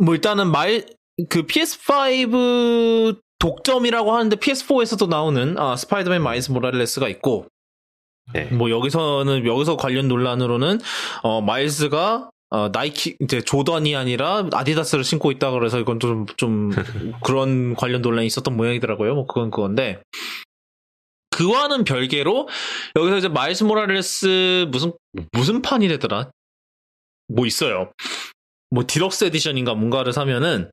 Speaker 1: 뭐 일단은 말, 그 PS5 독점이라고 하는데 PS4에서도 나오는 아, 스파이더맨 마일스 모랄레스가 있고,
Speaker 2: 네.
Speaker 1: 뭐 여기서는, 여기서 관련 논란으로는, 어, 마일스가 어, 나이키, 이제 조던이 아니라 아디다스를 신고 있다 그래서 이건 좀, 좀, 그런 관련 논란이 있었던 모양이더라고요. 뭐 그건 그건데. 그와는 별개로, 여기서 이제 마일스 모랄레스 무슨, 무슨 판이래더라? 뭐 있어요. 뭐 deluxe edition인가 뭔가를 사면은,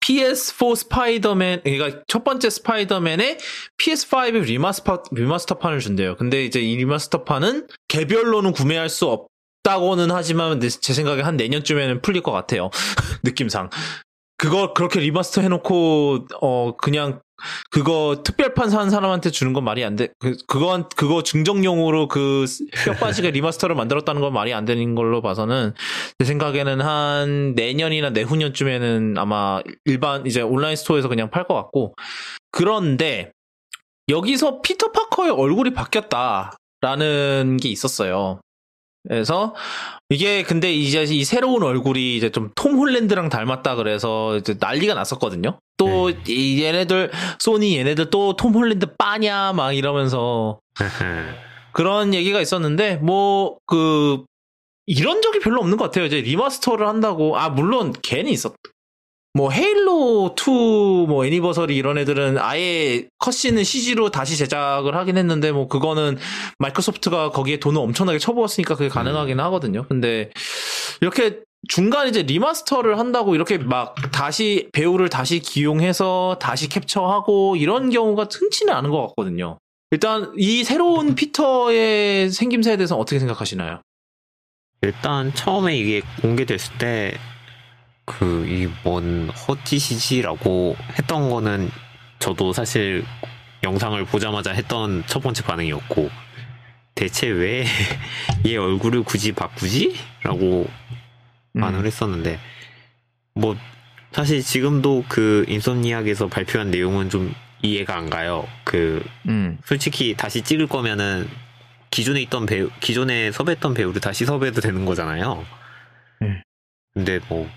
Speaker 1: PS4 스파이더맨, 그러니까 첫 번째 스파이더맨에 PS5 remaster, remaster판을 준대요. 근데 이제 이 remaster판은 개별로는 구매할 수 없다고는 하지만 내- 제 생각에 한 내년쯤에는 풀릴 것 같아요. 느낌상. 그거 그렇게 remaster 해놓고 어 그냥 그거 특별판 산 사람한테 주는 건 말이 안 돼. 그 그건 그거 증정용으로 그 뼈 빠지게 remaster를 만들었다는 건 말이 안 되는 걸로 봐서는 제 생각에는 한 내년이나 내후년쯤에는 아마 일반 이제 온라인 store에서 그냥 팔 것 같고 그런데 여기서 피터 파커의 얼굴이 바뀌었다라는 게 있었어요. 그래서 이게 근데 이제 이 새로운 얼굴이 이제 좀 톰 홀랜드랑 닮았다 그래서 이제 난리가 났었거든요. 또
Speaker 2: 네.
Speaker 1: 이 얘네들 소니 얘네들 또 톰 홀랜드 빠냐 막 이러면서 그런 얘기가 있었는데 뭐 그 이런 적이 별로 없는 것 같아요. 이제 remaster를 한다고 아 물론 걔는 있었. 뭐 헤일로 2 뭐 Anniversary 이런 애들은 아예 컷신은 CG로 다시 제작을 하긴 했는데 뭐 그거는 마이크로소프트가 거기에 돈을 엄청나게 쳐부었으니까 그게 가능하긴 하거든요. 근데 이렇게 중간 이제 remaster를 한다고 이렇게 막 다시 배우를 다시 기용해서 다시 캡처하고 이런 경우가 흔치는 않은 것 같거든요. 일단 이 새로운 피터의 생김새에 대해서 어떻게 생각하시나요?
Speaker 2: 일단 처음에 이게 공개됐을 때 그 이 뭔 헛짓이지라고 했던 거는 저도 사실 영상을 보자마자 했던 첫 번째 반응이었고 대체 왜 얘 얼굴을 굳이 바꾸지? 라고 반응을 했었는데 뭐 사실 지금도 그 인썸니악에서 발표한 내용은 좀 이해가 안 가요. 그
Speaker 1: 음.
Speaker 2: 솔직히 다시 찍을 거면은 기존에 있던 배우, 기존에 섭외했던 배우를 다시 섭외해도 되는 거잖아요.
Speaker 1: 네.
Speaker 2: 근데 뭐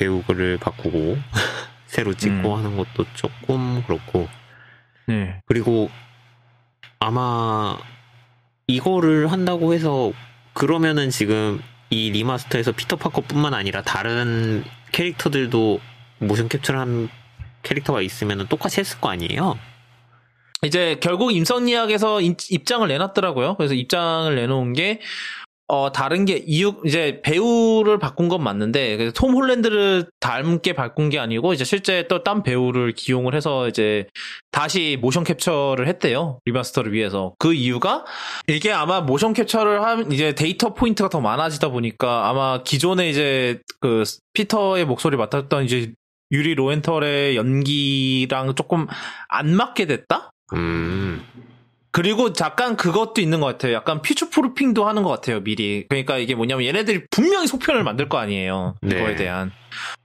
Speaker 2: 배우를 바꾸고 새로 찍고
Speaker 1: 음.
Speaker 2: 하는 것도 조금 그렇고
Speaker 1: 네.
Speaker 2: 그리고 아마 이거를 한다고 해서 그러면은 지금 이 remaster에서 피터 파커뿐만 아니라 다른 캐릭터들도 모션 캡처를 한 캐릭터가 있으면 똑같이 했을 거 아니에요?
Speaker 1: 이제 결국 임선이학에서 입장을 내놨더라고요. 그래서 입장을 내놓은 게 어, 다른 게 이유 이제 배우를 바꾼 건 맞는데 톰 홀랜드를 닮게 바꾼 게 아니고 이제 실제 또 딴 배우를 기용을 해서 이제 다시 모션 캡처를 했대요. remaster를 위해서. 그 이유가 이게 아마 모션 캡처를 하면 이제 data point가 더 많아지다 보니까 아마 기존에 이제 그 피터의 목소리 맡았던 이제 유리 로엔털의 연기랑 조금 안 맞게 됐다?
Speaker 2: 음,
Speaker 1: 그리고 잠깐 그것도 있는 것 같아요. 약간 퓨처 프루핑도 하는 것 같아요, 미리. 그러니까 이게 뭐냐면 얘네들이 분명히 속편을 만들 거 아니에요.
Speaker 2: 네.
Speaker 1: 그거에 대한.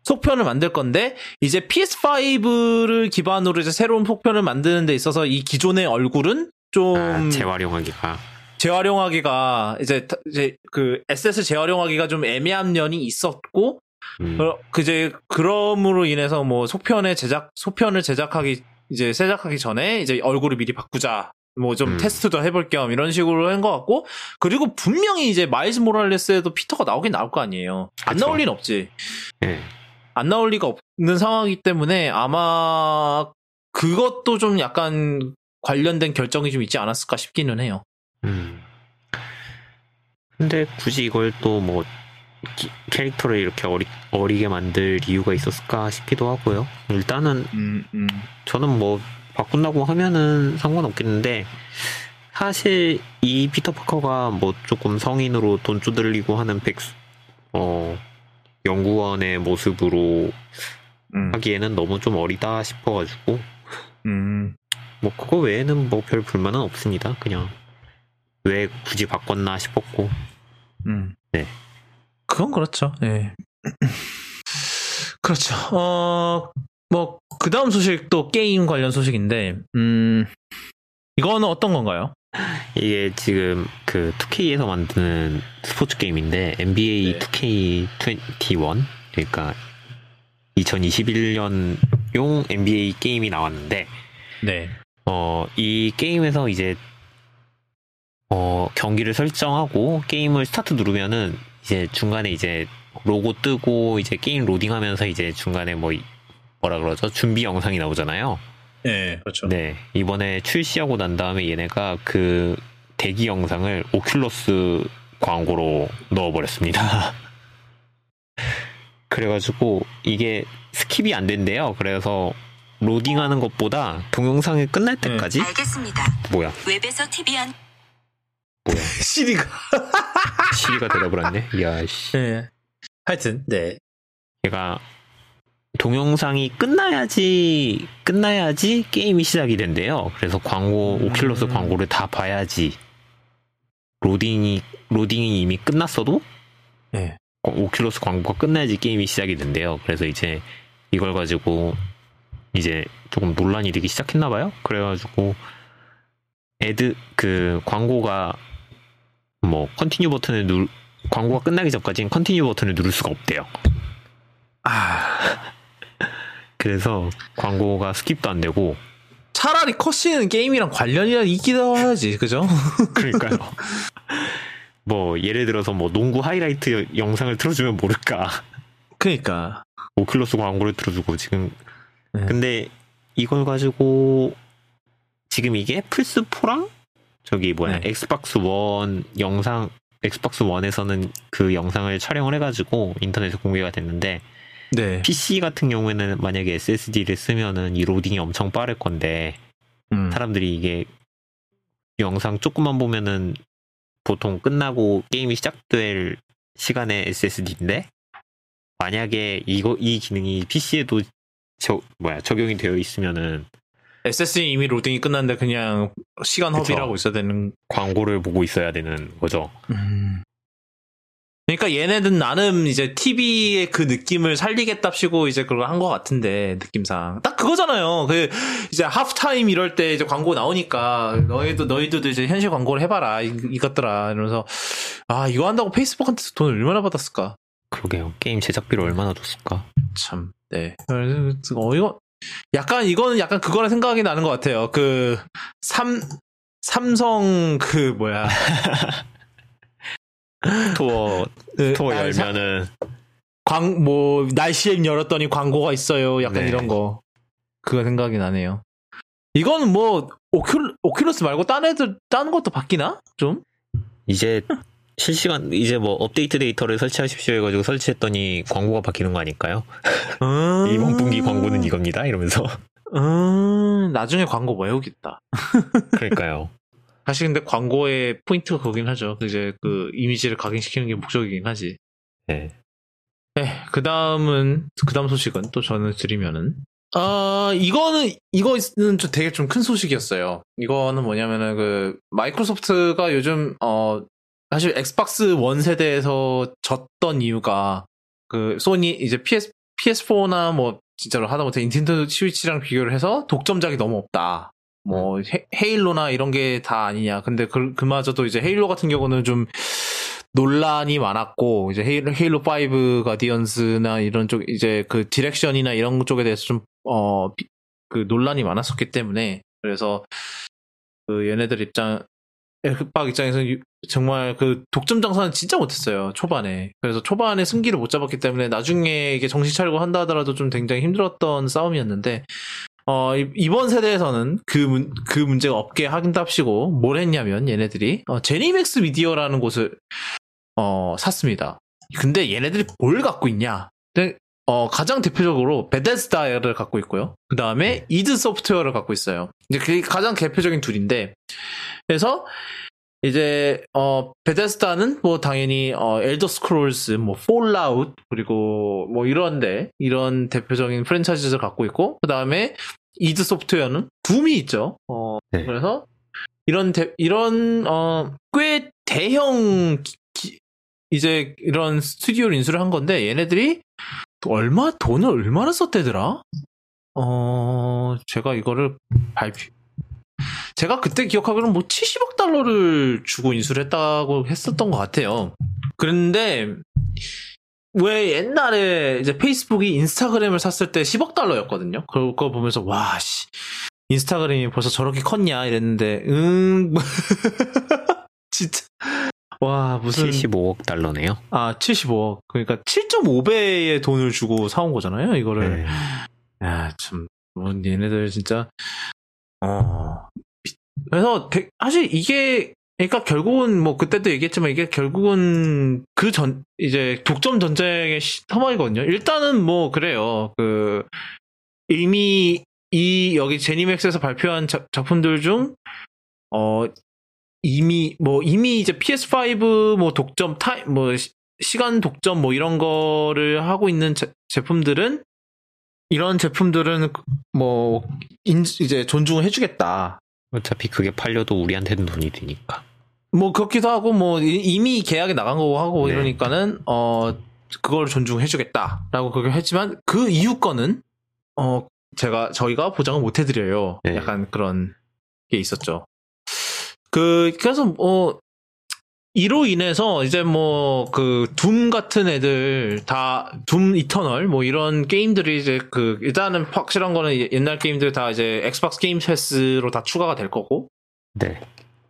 Speaker 1: 속편을 만들 건데, 이제 PS5를 기반으로 이제 새로운 속편을 만드는 데 있어서 이 기존의 얼굴은 좀
Speaker 2: 아, 재활용하기가.
Speaker 1: 재활용하기가 이제 타- 이제 그 SS 재활용하기가 좀 애매한 면이 있었고
Speaker 2: 음,
Speaker 1: 그 그제 그럼으로 인해서 뭐 속편의 제작 속편을 제작하기 이제 제작하기 전에 이제 얼굴을 미리 바꾸자. 뭐좀
Speaker 2: 음.
Speaker 1: 테스트도 해볼 겸 이런 식으로 한 것 같고 그리고 분명히 이제 마일즈 모랄레스에도 피터가 나오긴 나올 거 아니에요. 안
Speaker 2: 그쵸.
Speaker 1: 나올 리는 없지.
Speaker 2: 예.
Speaker 1: 안 나올 리가 없는 상황이기 때문에 아마 그것도 좀 약간 관련된 결정이 좀 있지 않았을까 싶기는 해요.
Speaker 2: 음. 근데 굳이 이걸 또 뭐 캐릭터를 이렇게 어리, 어리게 만들 이유가 있었을까 싶기도 하고요. 일단은
Speaker 1: 음, 음.
Speaker 2: 저는 뭐 바꾼다고 하면은 상관없겠는데 사실 이 피터 파커가 뭐 조금 성인으로 돈 쪼들리고 하는 백, 어, 연구원의 모습으로
Speaker 1: 음,
Speaker 2: 하기에는 너무 좀 어리다 싶어가지고
Speaker 1: 음.
Speaker 2: 뭐 그거 외에는 뭐 별 불만은 없습니다. 그냥 왜 굳이 바꿨나 싶었고
Speaker 1: 음.
Speaker 2: 네.
Speaker 1: 그건 그렇죠. 예. 그렇죠. 어, 뭐, 그 다음 소식 또 게임 관련 소식인데, 음, 이거는 어떤 건가요?
Speaker 2: 이게 지금 그 2K에서 만드는 스포츠 게임인데 NBA
Speaker 1: 네.
Speaker 2: 2K21 그러니까 2021년용 NBA 게임이 나왔는데
Speaker 1: 네.
Speaker 2: 어 이 게임에서 이제 어 경기를 설정하고 게임을 스타트 누르면은 이제 중간에 이제 로고 뜨고 이제 게임 로딩하면서 이제 중간에 뭐 이- 뭐라 그러죠 준비 영상이 나오잖아요.
Speaker 1: 네, 그렇죠.
Speaker 2: 네, 이번에 출시하고 난 다음에 얘네가 그 대기 영상을 오큘러스 광고로 넣어버렸습니다. 그래가지고 이게 skip이 안 된대요. 그래서 로딩하는 것보다 동영상이 끝날 때까지
Speaker 3: 알겠습니다.
Speaker 2: 뭐야
Speaker 3: 웹에서 TV 한
Speaker 1: 시리가.
Speaker 2: 시리가 대답을 했네. 야 씨.
Speaker 1: 네. 하여튼, 네.
Speaker 2: 얘가 동영상이 끝나야지 끝나야지 게임이 시작이 된대요. 그래서 광고
Speaker 1: 음.
Speaker 2: 오큘러스 광고를 다 봐야지 로딩이 로딩이 이미 끝났어도
Speaker 1: 네.
Speaker 2: 어, 오큘러스 광고가 끝나야지 게임이 시작이 된대요. 그래서 이제 이걸 가지고 이제 조금 논란이 되기 시작했나 봐요. 그래가지고 ad 그 광고가 뭐 continue 버튼을 누 광고가 끝나기 전까지는 continue 버튼을 누를 수가 없대요.
Speaker 1: 아,
Speaker 2: 그래서 광고가 skip도 안 되고
Speaker 1: 차라리 cutscene은 게임이랑 관련이 있기도 하지, 그죠?
Speaker 2: 그러니까요. 뭐 예를 들어서 뭐 농구 하이라이트 영상을 틀어주면 모를까.
Speaker 1: 그니까.
Speaker 2: 오큘러스 광고를 틀어주고 지금
Speaker 1: 네.
Speaker 2: 근데 이걸 가지고 지금 이게 플스 4랑 저기 뭐야
Speaker 1: 네.
Speaker 2: 엑스박스 원 영상 엑스박스 원에서는 그 영상을 촬영을 해가지고 인터넷에 공개가 됐는데
Speaker 1: 네.
Speaker 2: PC 같은 경우에는 만약에 SSD를 쓰면은 이 로딩이 엄청 빠를 건데
Speaker 1: 음.
Speaker 2: 사람들이 이게 영상 조금만 보면은 보통 끝나고 게임이 시작될 시간에 SSD인데 만약에 이거 이 기능이 PC에도 저 뭐야 적용이 되어 있으면은
Speaker 1: SSD 이미 로딩이 끝났는데 그냥 시간 하고 있어야 되는.
Speaker 2: 광고를 보고 있어야 되는 거죠.
Speaker 1: 음. 그러니까 얘네는 나름 이제 TV의 그 느낌을 살리겠답시고 이제 그걸 한 것 같은데 느낌상 딱 그거잖아요. 그 이제 하프타임 이럴 때 이제 광고 나오니까 너희도 너희들도 이제 현실 광고를 해봐라 이, 이것들아 이러면서 아 이거 한다고 페이스북한테 돈 얼마나 받았을까?
Speaker 2: 그러게요. 게임 제작비를 얼마나 줬을까?
Speaker 1: 참, 네. 어, 이거, 약간, 이거는 약간 그거랑 생각이 나는 것 같아요. 그, 삼, 삼성, 그, 뭐야.
Speaker 2: store
Speaker 1: 그,
Speaker 2: store
Speaker 1: 아, 사-
Speaker 2: 열면은
Speaker 1: 광, 뭐, 날씨 앱 열었더니 광고가 있어요. 약간
Speaker 2: 네.
Speaker 1: 이런 거. 그거 생각이 나네요. 이거는 뭐, 오큘, 오큘러스 말고 딴 애들, 딴 것도 바뀌나? 좀?
Speaker 2: 이제 실시간 이제 뭐 업데이트 데이터를 설치하십시오 해가지고 설치했더니 광고가 바뀌는 거 아닐까요?
Speaker 1: 음,
Speaker 2: 이번 분기 광고는 이겁니다. 이러면서
Speaker 1: 음, 나중에 광고 외우겠다.
Speaker 2: 그러니까요.
Speaker 1: 사실 근데 광고의 포인트가 거긴 하죠. 이제 그 이미지를 각인시키는 게 목적이긴 하지.
Speaker 2: 네.
Speaker 1: 네, 그 다음은, 그 다음 소식은 또 저는 드리면은, 아, 이거는, 이거는 좀 되게 좀 큰 소식이었어요. 이거는 뭐냐면은 그, 마이크로소프트가 요즘, 어, 사실 엑스박스 원 세대에서 졌던 이유가, 그, 소니, 이제 PS, PS4나 뭐, 진짜로 하다못해 닌텐도 스위치랑 비교를 해서 독점작이 너무 없다. 뭐, 헤, 헤일로나 이런 게 다 아니냐. 근데 그, 그마저도 이제 헤일로 같은 경우는 좀, 논란이 많았고 이제 헤일로, 헤일로 5 Guardians나 이런 쪽 이제 그 direction이나 이런 쪽에 대해서 좀 어 그 논란이 많았었기 때문에. 그래서 그 얘네들 입장 엑박 입장에서 는 정말 그 독점 장사는 진짜 못했어요 초반에. 그래서 초반에 승기를 못 잡았기 때문에 나중에 이게 정신 차리고 한다 하더라도 좀 굉장히 힘들었던 싸움이었는데 어, 이- 이번 세대에서는 그, 문, 그 문제가 없게 한답시고, 뭘 했냐면, 얘네들이, 어, 제니맥스 미디어라는 곳을, 어, 샀습니다. 근데 얘네들이 뭘 갖고 있냐? 근데, 어, 가장 대표적으로, 베데스다를 갖고 있고요. 그 다음에, 이드 소프트웨어를 갖고 있어요. 이제 그게 가장 대표적인 둘인데, 그래서, 이제, 어, 베데스다는 뭐, 당연히, 어, 엘더 스크롤스, 뭐, 폴아웃, 그리고 뭐, 이런데, 이런 대표적인 프랜차이즈를 갖고 있고, 그 다음에, 이드 소프트웨어는 둠이 있죠. 어,
Speaker 2: 네.
Speaker 1: 그래서 이런 대- 이런 어, 꽤 대형 기- 기- 이제 이런 스튜디오를 인수를 한 건데 얘네들이 또 얼마 돈을 얼마나 썼대더라? 어, 제가 이거를 발표 제가 그때 기억하기로는 뭐 70억 달러를 주고 인수를 했다고 했었던 것 같아요. 그런데 왜 옛날에 이제 페이스북이 인스타그램을 샀을 때 10억 달러였거든요. 그거 보면서 와 씨. 인스타그램이 벌써 저렇게 컸냐 이랬는데 음 진짜 와 무슨
Speaker 2: 75억 달러네요.
Speaker 1: 아 75억 그러니까 7.5배의 돈을 주고 사온 거잖아요 이거를
Speaker 2: 네.
Speaker 1: 야참 뭐 얘네들 진짜 어 미- 그래서 되- 사실 이게 그러니까 결국은 뭐 그때도 얘기했지만 이게 결국은 그 전 이제 독점 전쟁의 시- 상황이거든요. 일단은 뭐 그래요. 그 이미 이 여기 ZeniMax에서 발표한 자- 작품들 중 어 이미 뭐 이미 이제 PS5 뭐 독점 타임 뭐 시- 시간 독점 뭐 이런 거를 하고 있는 제, 제품들은 이런 제품들은 뭐 인, 이제 존중을 해주겠다.
Speaker 2: 어차피 그게 팔려도 우리한테는 돈이 되니까.
Speaker 1: 뭐 그렇기도 하고 뭐 이- 이미 계약이 나간 거고 하고
Speaker 2: 네.
Speaker 1: 이러니까는 어 그걸 존중해주겠다라고 그렇게 했지만 그 이후 거는 어 제가 저희가 보장을 못 해드려요.
Speaker 2: 네.
Speaker 1: 약간 그런 게 있었죠. 그 그래서 뭐 이로 인해서 이제 뭐 그 Doom 같은 애들 다 Doom Eternal 뭐 이런 게임들이 이제 그 일단은 확실한 거는 옛날 게임들 다 이제 Xbox Game Pass로 다 추가가 될 거고
Speaker 2: 네.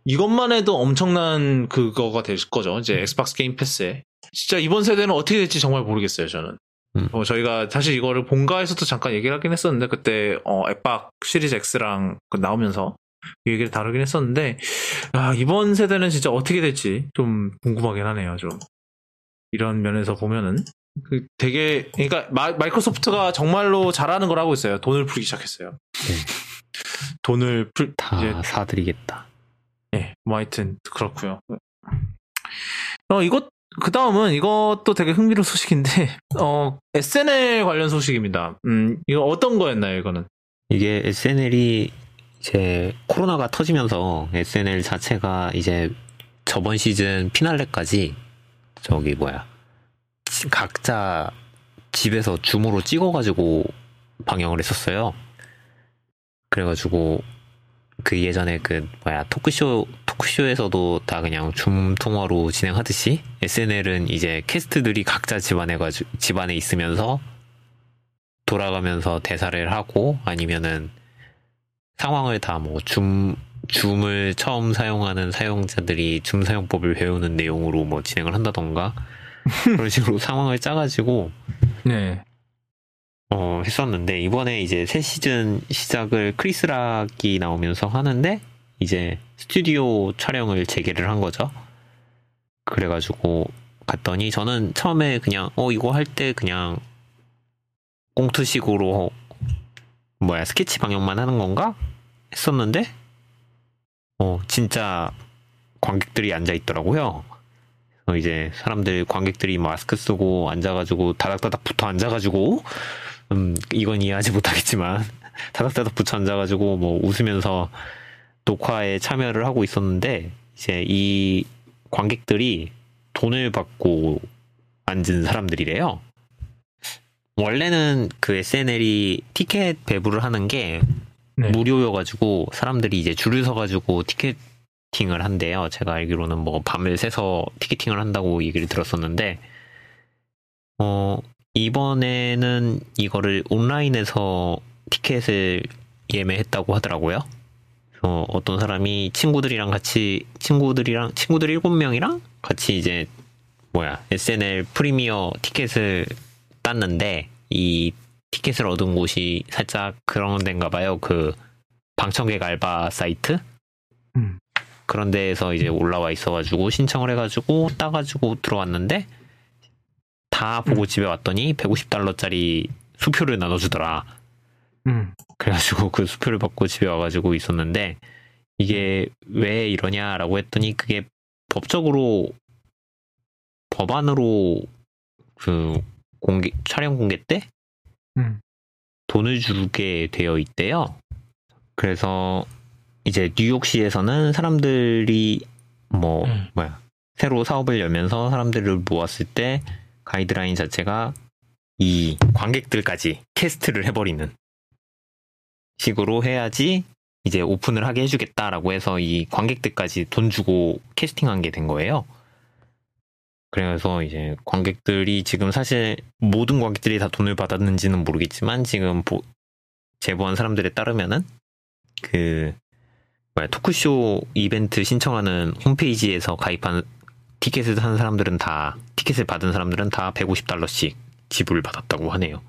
Speaker 1: 이것만 해도 엄청난 그거가 될 거죠. 이제 Xbox Game Pass에. 진짜 이번 세대는 어떻게 될지 정말 모르겠어요, 저는.
Speaker 2: 음.
Speaker 1: 어, 저희가 사실 이거를 본가에서도 잠깐 얘기를 하긴 했었는데, 그때, 어, 엑박 시리즈 X랑 그 나오면서 이 얘기를 다루긴 했었는데, 아, 이번 세대는 진짜 어떻게 될지 좀 궁금하긴 하네요, 좀. 이런 면에서 보면은. 그 되게, 그러니까 마, 마이크로소프트가 정말로 잘하는 걸 하고 있어요. 돈을 풀기 시작했어요. 돈을 풀,
Speaker 2: 다
Speaker 1: 이제
Speaker 2: 사드리겠다.
Speaker 1: 예, 뭐 하여튼 그렇고요. 어 이것 그 다음은 이것도 되게 흥미로운 소식인데 어 SNL 관련 소식입니다. 음 이거 어떤 거였나요 이거는?
Speaker 2: 이게 SNL이 이제 코로나가 터지면서 SNL 자체가 이제 저번 시즌 피날레까지 저기 뭐야 지- 각자 집에서 줌으로 찍어가지고 방영을 했었어요. 그래가지고 그 예전에 그 뭐야 토크쇼 토크쇼에서도 다 그냥 줌 통화로 진행하듯이 SNL은 이제 캐스트들이 각자 집안에 가지 집안에 있으면서 돌아가면서 대사를 하고 아니면은 상황을 다 뭐 줌 줌을 처음 사용하는 사용자들이 줌 사용법을 배우는 내용으로 뭐 진행을 한다던가 그런 식으로 상황을 짜가지고
Speaker 1: 네.
Speaker 2: 어, 했었는데, 이번에 이제 새 시즌 시작을 크리스락이 나오면서 하는데, 이제 스튜디오 촬영을 재개를 한 거죠. 그래가지고 갔더니, 저는 처음에 그냥, 어, 이거 할 때 그냥, 꽁트식으로, 뭐야, 스케치 방영만 하는 건가? 했었는데, 어, 진짜 관객들이 앉아 있더라고요. 어, 이제 사람들, 관객들이 마스크 쓰고 앉아가지고, 다닥다닥 붙어 앉아가지고, 음, 이건 이해하지 못하겠지만, 다닥다닥 붙여 앉아가지고, 뭐, 웃으면서 녹화에 참여를 하고 있었는데, 이제 이 관객들이 돈을 받고 앉은 사람들이래요. 원래는 그 SNL이 티켓 배부를 하는 게
Speaker 1: 네.
Speaker 2: 무료여가지고, 사람들이 이제 줄을 서가지고 티켓팅을 한대요. 제가 알기로는 뭐, 밤을 새서 티켓팅을 한다고 얘기를 들었었는데, 어, 이번에는 이거를 온라인에서 티켓을 예매했다고 하더라고요. 어, 어떤 사람이 친구들이랑 같이, 친구들이랑, 친구들 7명이랑 같이 이제, 뭐야, SNL 프리미어 티켓을 땄는데, 이 티켓을 얻은 곳이 살짝 그런 데인가 봐요. 그, 방청객 알바 사이트?
Speaker 1: 음.
Speaker 2: 그런 데에서 이제 올라와 있어가지고 신청을 해가지고 따가지고 들어왔는데, 다 보고 집에 왔더니 150달러짜리 수표를 나눠주더라.
Speaker 1: 음.
Speaker 2: 그래가지고 그 수표를 받고 집에 와가지고 있었는데 이게 왜 이러냐라고 했더니 그게 법적으로 법안으로 그 공개 촬영 공개 때
Speaker 1: 음.
Speaker 2: 돈을 주게 되어 있대요. 그래서 이제 뉴욕시에서는 사람들이 뭐
Speaker 1: 음.
Speaker 2: 뭐야 새로 사업을 열면서 사람들을 모았을 때 가이드라인 자체가 이 관객들까지 캐스트를 해버리는 식으로 해야지 이제 오픈을 하게 해주겠다라고 해서 이 관객들까지 돈 주고 캐스팅한 게 된 거예요. 그래서 이제 관객들이 지금 사실 모든 관객들이 다 돈을 받았는지는 모르겠지만 지금 보- 제보한 사람들에 따르면은 그 뭐야 토크쇼 이벤트 신청하는 홈페이지에서 가입한 티켓을 산 사람들은 다 티켓을 받은 사람들은 다 150달러씩 지불 받았다고 하네요.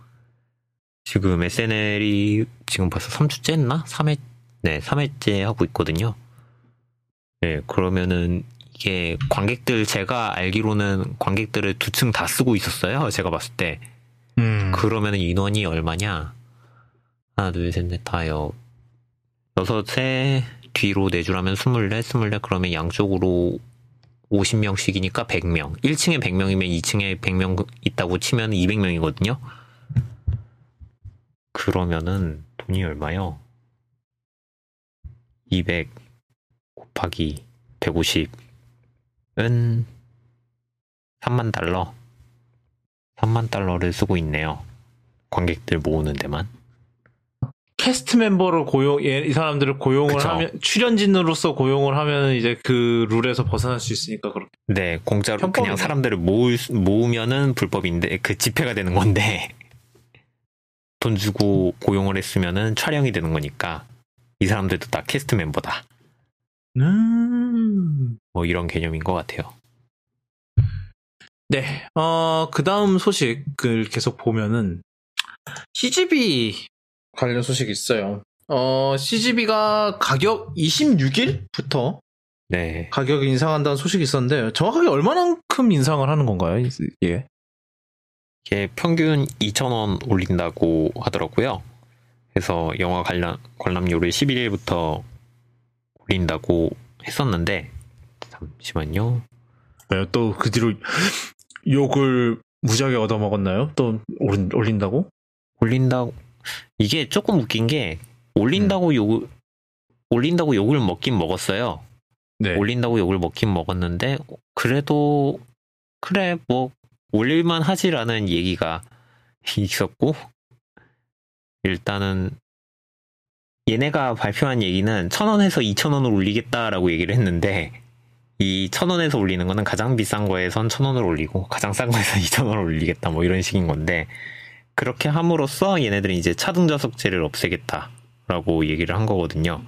Speaker 2: 지금 SNL이 지금 벌써 3주째 했나? 3회 네, 3회째 하고 있거든요. 네, 그러면은 이게 관객들 제가 알기로는 관객들을 두 층 다 쓰고 있었어요. 제가 봤을 때.
Speaker 1: 음.
Speaker 2: 그러면 인원이 얼마냐? 하나, 둘, 셋, 넷, 다요. 여섯에 뒤로 내주라면 스물네, 스물네, 그러면 양쪽으로 50명씩이니까 100명. 1층에 100명이면 2층에 100명 있다고 치면 200명이거든요. 그러면은 돈이 얼마요? 200 곱하기 150 은 3만 달러. 3만 달러를 쓰고 있네요. 관객들 모으는 데만.
Speaker 1: 캐스트 멤버를 고용 얘- 이 사람들을 고용을
Speaker 2: 그쵸.
Speaker 1: 하면 출연진으로서 고용을 하면 이제 그 룰에서 벗어날 수 있으니까 그렇게
Speaker 2: 네, 공짜로
Speaker 1: 편법이네.
Speaker 2: 그냥 사람들을 모을, 수- 모으면은 불법인데, 그 집회가 되는 건데, 돈 주고 고용을 했으면은 촬영이 되는 거니까, 이 사람들도 다 캐스트 멤버다.
Speaker 1: 음.
Speaker 2: 뭐 이런 개념인 것 같아요.
Speaker 1: 네. 어, 그 다음 소식을 계속 보면은, CGV 관련 소식이 있어요. 어, CGV가 가격 26일부터
Speaker 2: 네.
Speaker 1: 가격 인상한다는 소식이 있었는데, 정확하게 얼마만큼 인상을 하는 건가요? 이게?
Speaker 2: 이게 평균 2,000원 올린다고 하더라고요. 그래서 영화 관람, 관람료를 11일부터 올린다고 했었는데, 잠시만요.
Speaker 1: 네, 또그 뒤로 욕을 무지하게 얻어먹었나요? 또 올린, 올린다고?
Speaker 2: 올린다고, 이게 조금 웃긴 게, 올린다고 욕, 올린다고 욕을 먹긴 먹었어요.
Speaker 1: 네.
Speaker 2: 올린다고 욕을 먹긴 먹었는데, 그래도, 그래, 뭐, 올릴만 하지라는 얘기가 있었고, 일단은, 얘네가 발표한 얘기는 천원에서 이천원을 올리겠다라고 얘기를 했는데, 이 천원에서 올리는 거는 가장 비싼 거에선 천원을 올리고, 가장 싼 거에선 이천원을 올리겠다, 뭐 이런 식인 건데, 그렇게 함으로써 얘네들이 이제 차등좌석제를 없애겠다라고 얘기를 한 거거든요.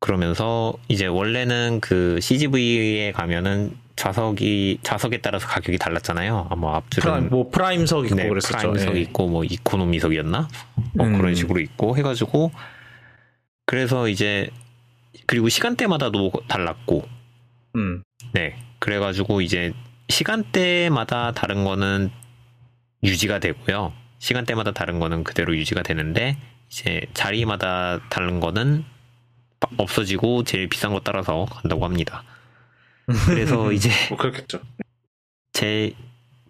Speaker 2: 그러면서 이제 원래는 그 CGV에 가면은 좌석이 좌석에 따라서 가격이 달랐잖아요. 아마 앞줄은
Speaker 1: prime, 뭐 prime석 있고
Speaker 2: 네,
Speaker 1: 그랬었죠.
Speaker 2: prime석
Speaker 1: 예.
Speaker 2: 있고 뭐 economy석이었나? 뭐
Speaker 1: 음.
Speaker 2: 그런 식으로 있고 해가지고 그래서 이제 그리고 시간대마다도 달랐고
Speaker 1: 음.
Speaker 2: 네 그래가지고 이제 시간대마다 다른 거는 유지가 되고요. 시간대마다 다른 거는 그대로 유지가 되는데 이제 자리마다 다른 거는 없어지고 제일 비싼 거 따라서 간다고 합니다. 그래서 이제
Speaker 1: 뭐 그렇겠죠.
Speaker 2: 제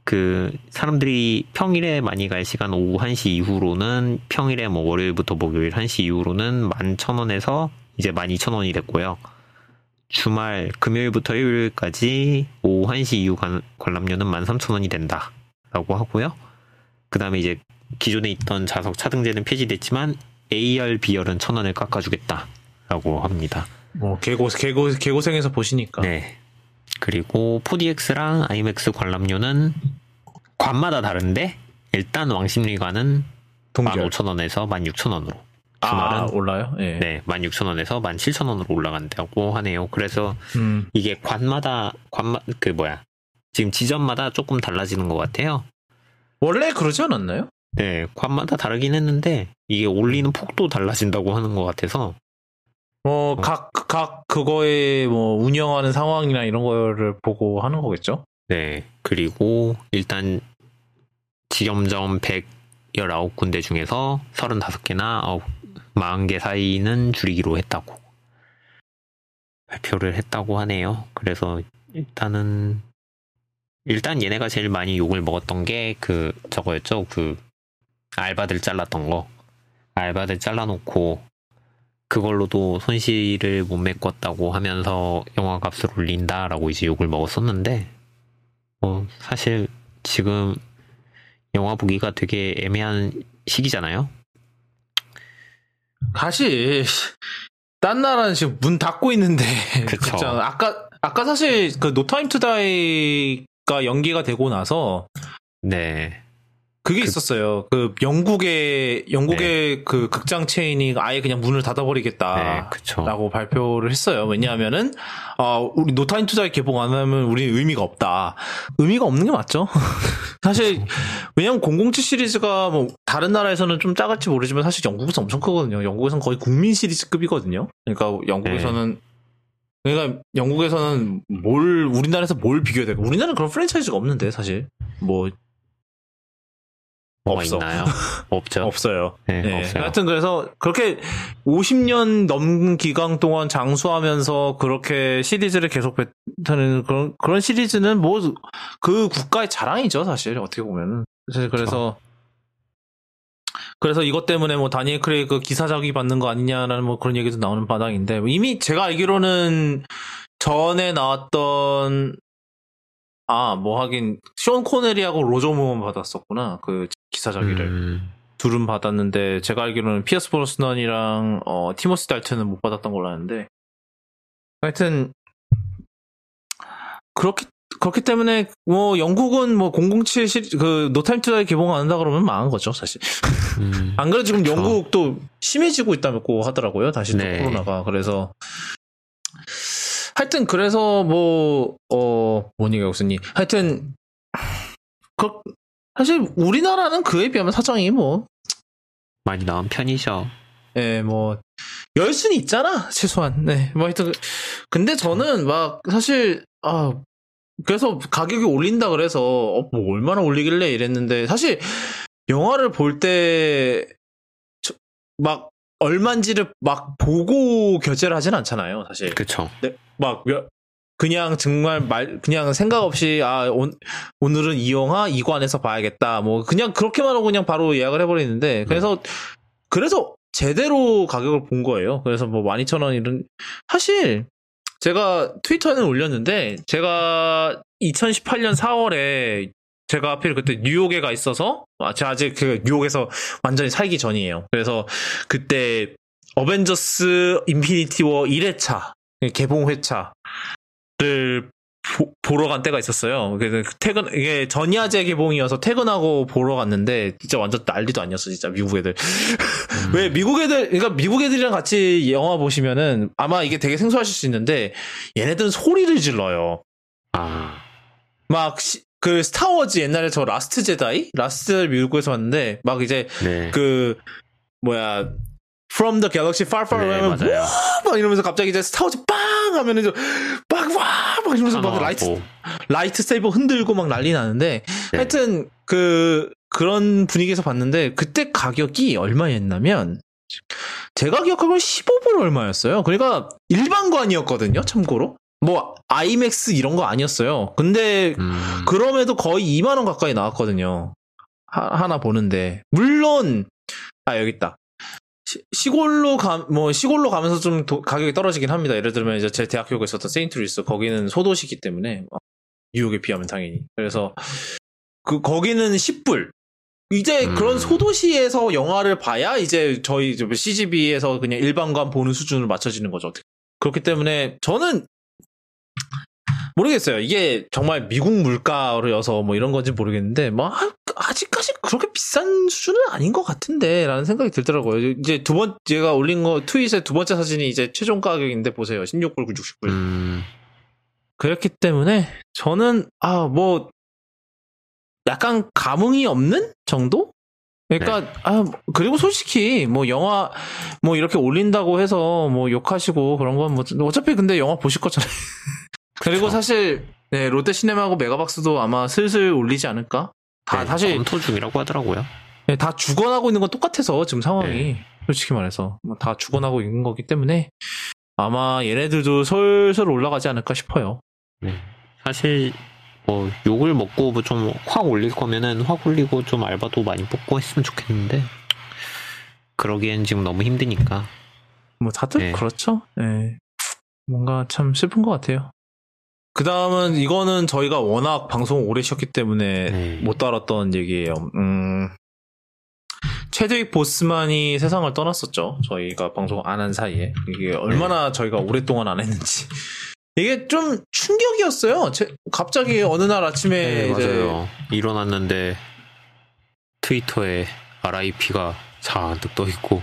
Speaker 2: 그 사람들이 평일에 많이 갈 시간 오후 1시 이후로는 평일에 뭐 월요일부터 목요일 1시 이후로는 11,000원에서 이제 12,000원이 됐고요. 주말 금요일부터 일요일까지 오후 1시 이후 관, 관람료는 13,000원이 된다라고 하고요. 그 다음에 이제 기존에 있던 좌석 차등제는 폐지됐지만 A열, B열은 1,000원을 깎아주겠다라고 합니다.
Speaker 1: 뭐 개고 개고 개고생해서 보시니까.
Speaker 2: 네. 그리고 4DX랑 IMAX 관람료는 관마다 다른데 일단 왕십리관은
Speaker 1: 동결.
Speaker 2: 15,000원에서 16,000원으로
Speaker 1: 아,
Speaker 2: 주말은
Speaker 1: 올라요? 예.
Speaker 2: 네, 16,000원에서 17,000원으로 올라간다고 하네요. 그래서
Speaker 1: 음.
Speaker 2: 이게 관마다 관마 그 뭐야? 지금 지점마다 조금 달라지는 것 같아요.
Speaker 1: 원래 그러지 않았나요?
Speaker 2: 네, 관마다 다르긴 했는데 이게 올리는 폭도 달라진다고 하는 것 같아서
Speaker 1: 뭐,
Speaker 2: 어.
Speaker 1: 각, 각, 그거에 뭐, 운영하는 상황이나 이런 거를 보고 하는 거겠죠?
Speaker 2: 네, 그리고 일단 지점점 119군데 중에서 35개나 40개 사이는 줄이기로 했다고 발표를 했다고 하네요. 그래서 일단은 일단 얘네가 제일 많이 욕을 먹었던 게 그 저거였죠. 그 알바들 잘랐던 거. 알바들 잘라놓고 그걸로도 손실을 못 메꿨다고 하면서 영화 값을 올린다라고 이제 욕을 먹었었는데 뭐 사실 지금 영화 보기가 되게 애매한 시기잖아요.
Speaker 1: 사실, 딴 나라는 지금 문 닫고 있는데.
Speaker 2: 그쵸.
Speaker 1: 아까, 아까 사실 그 No Time To Die가 연기가 되고 나서
Speaker 2: 네,
Speaker 1: 그게
Speaker 2: 그-
Speaker 1: 있었어요. 그 영국의, 영국의 그 극장 체인이 아예 그냥 문을 닫아버리겠다.
Speaker 2: 네.
Speaker 1: 라고 발표를 했어요. 왜냐하면은, 어, 우리 No Time To Die 개봉 안 하면 우리 의미가 없다. 의미가 없는 게 맞죠? 사실, 왜냐면 007 시리즈가 뭐, 다른 나라에서는 좀 작을지 모르지만 사실 영국에서 엄청 크거든요. 영국에서는 거의 국민 시리즈급이거든요. 그러니까 영국에서는, 그러니까 영국에서는 뭘, 우리나라에서 뭘 비교해야 될까? 우리나라는 그런 프랜차이즈가 없는데, 사실. 뭐,
Speaker 2: 뭐가
Speaker 1: 없어.
Speaker 2: 있나요? 없죠.
Speaker 1: 없어요.
Speaker 2: 네,
Speaker 1: 네.
Speaker 2: 없어요.
Speaker 1: 하여튼 그래서 그렇게 50년 넘는 기간 동안 장수하면서 그렇게 시리즈를 계속 뱉는 그런 그런 시리즈는 뭐 그 국가의 자랑이죠 사실 어떻게 보면은 사실 그래서 그래서 이것 때문에 뭐 다니엘 크레이그 기사작이 받는 거 아니냐라는 뭐 그런 얘기도 나오는 바닥인데 이미 제가 알기로는 전에 나왔던 아 뭐 하긴 숀 코네리하고 로저 무어만 받았었구나 그 기사 작위를
Speaker 2: 음,
Speaker 1: 둘은 받았는데 제가 알기로는 피어스 브로스넌이랑 어, 티모시 달튼은 못 받았던 걸로 아는데 하여튼 그렇기 그렇기 때문에 뭐 영국은 뭐 007 시리 그 No Time To Die 개봉 안 한다 그러면 망한 거죠 사실.
Speaker 2: 음,
Speaker 1: 안 그래도 지금
Speaker 2: 그쵸.
Speaker 1: 영국도 심해지고 있다고 하더라고요. 다시 또
Speaker 2: 네.
Speaker 1: 코로나가. 그래서 하여튼 그래서 뭐어 뭔 얘기가 없으니 하여튼 그 사실 우리나라는 그에 비하면 사정이 뭐
Speaker 2: 많이 나은 편이죠.
Speaker 1: 예, 뭐, 열 수는 있잖아, 최소한. 네, 뭐 하여튼, 근데 저는 막, 사실, 아, 그래서 가격이 올린다 그래서, 어, 뭐, 얼마나 올리길래 이랬는데, 사실, 영화를 볼 때, 저- 막, 얼만지를 막 보고 결제를 하진 않잖아요, 사실.
Speaker 2: 그쵸.
Speaker 1: 네, 막 몇- 그냥 정말 말 그냥 생각 없이 아 온, 오늘은 이 영화 이관에서 봐야겠다 뭐 그냥 그렇게만 하고 그냥 바로 예약을 해버리는데 그래서 그래서 제대로 가격을 본 거예요 그래서 뭐 12,000원 이런 사실 제가 트위터에는 올렸는데 제가 2018년 4월에 제가 하필 그때 뉴욕에 가 있어서 아, 제가 아직 그 뉴욕에서 완전히 살기 전이에요 그래서 그때 Avengers Infinity War 1회차 개봉 회차를 보, 보러 간 때가 있었어요. 그래서 퇴근 이게 전야제 개봉이어서 퇴근하고 보러 갔는데 진짜 완전 난리도 아니었어 진짜 미국 애들.
Speaker 2: 음,
Speaker 1: 왜 미국 애들 그러니까 미국 애들이랑 같이 영화 보시면은 아마 이게 되게 생소하실 수 있는데 얘네들은 소리를 질러요.
Speaker 2: 아,
Speaker 1: 막 그 Star Wars 옛날에 저 Last Jedi Last Jedi 미국에서 봤는데 막 이제
Speaker 2: 네.
Speaker 1: 그 뭐야 From the Galaxy Far Far
Speaker 2: 네,
Speaker 1: Away 하면
Speaker 2: 맞아요.
Speaker 1: 막 이러면서 갑자기 이제 Star Wars 빵 하면은 막와막 이러면서 막 light lightsaber 흔들고 막 난리 나는데
Speaker 2: 네.
Speaker 1: 하여튼 그 그런 분위기에서 봤는데 그때 가격이 얼마였냐면 제가 기억하기로는 15불 얼마였어요. 그러니까 일반관이었거든요. 참고로 뭐 IMAX 이런 거 아니었어요. 근데
Speaker 2: 음,
Speaker 1: 그럼에도 거의 2만 원 가까이 나왔거든요. 하, 나 보는데 물론 아 여기 있다. 시, 골로 가, 뭐, 시골로 가면서 좀 도- 가격이 떨어지긴 합니다. 예를 들면, 이제 제 대학교가 있었던 세인트루이스, 거기는 소도시기 때문에, 어, 뉴욕에 비하면 당연히. 그래서, 그, 거기는 10불. 이제
Speaker 2: 음.
Speaker 1: 그런 소도시에서 영화를 봐야 이제 저희 CGV에서 그냥 일반관 보는 수준을 맞춰지는 거죠. 그렇기 때문에 저는 모르겠어요. 이게 정말 미국 물가로여서 뭐 이런 건지 모르겠는데, 뭐, 아- 아직까지 그렇게 비싼 수준은 아닌 것 같은데, 라는 생각이 들더라고요. 이제 두 번, 제가 올린 거, 트윗의 두 번째 사진이 이제 최종 가격인데 보세요. 16불, 60불.
Speaker 2: 음,
Speaker 1: 그렇기 때문에, 저는, 아, 뭐, 약간 감흥이 없는 정도? 그러니까, 아, 그리고 솔직히, 뭐, 영화, 뭐, 이렇게 올린다고 해서, 뭐, 욕하시고, 그런 건 뭐, 어차피 근데 영화 보실 거잖아요. 그리고
Speaker 2: 그쵸.
Speaker 1: 사실, 네, 롯데시네마하고 메가박스도 아마 슬슬 올리지 않을까? 다,
Speaker 2: 네,
Speaker 1: 사실,
Speaker 2: 검토 중이라고 하더라고요.
Speaker 1: 네, 다 죽어나고 있는 건 똑같아서, 지금 상황이.
Speaker 2: 네.
Speaker 1: 솔직히 말해서. 뭐다 죽어나고 있는 거기 때문에, 아마 얘네들도 슬슬 올라가지 않을까 싶어요.
Speaker 2: 네. 사실 뭐 욕을 먹고 뭐좀확 올릴 거면은 확 올리고 좀 알바도 많이 뽑고 했으면 좋겠는데 그러기엔 지금 너무 힘드니까
Speaker 1: 뭐 다들
Speaker 2: 네.
Speaker 1: 그렇죠. 네. 뭔가 참 슬픈 것 같아요. 그 다음은 이거는 저희가 워낙 방송 오래 쉬었기 때문에
Speaker 2: 네.
Speaker 1: 못 다뤘던 얘기예요. 음, 최드윅 보스만이 세상을 떠났었죠. 저희가 방송 안 한 사이에 이게 얼마나 저희가 오랫동안 안 했는지 이게 좀 충격이었어요. 제- 갑자기 어느 날 아침에
Speaker 2: 네, 맞아요 일어났는데 트위터에 RIP가 잔뜩 떠 있고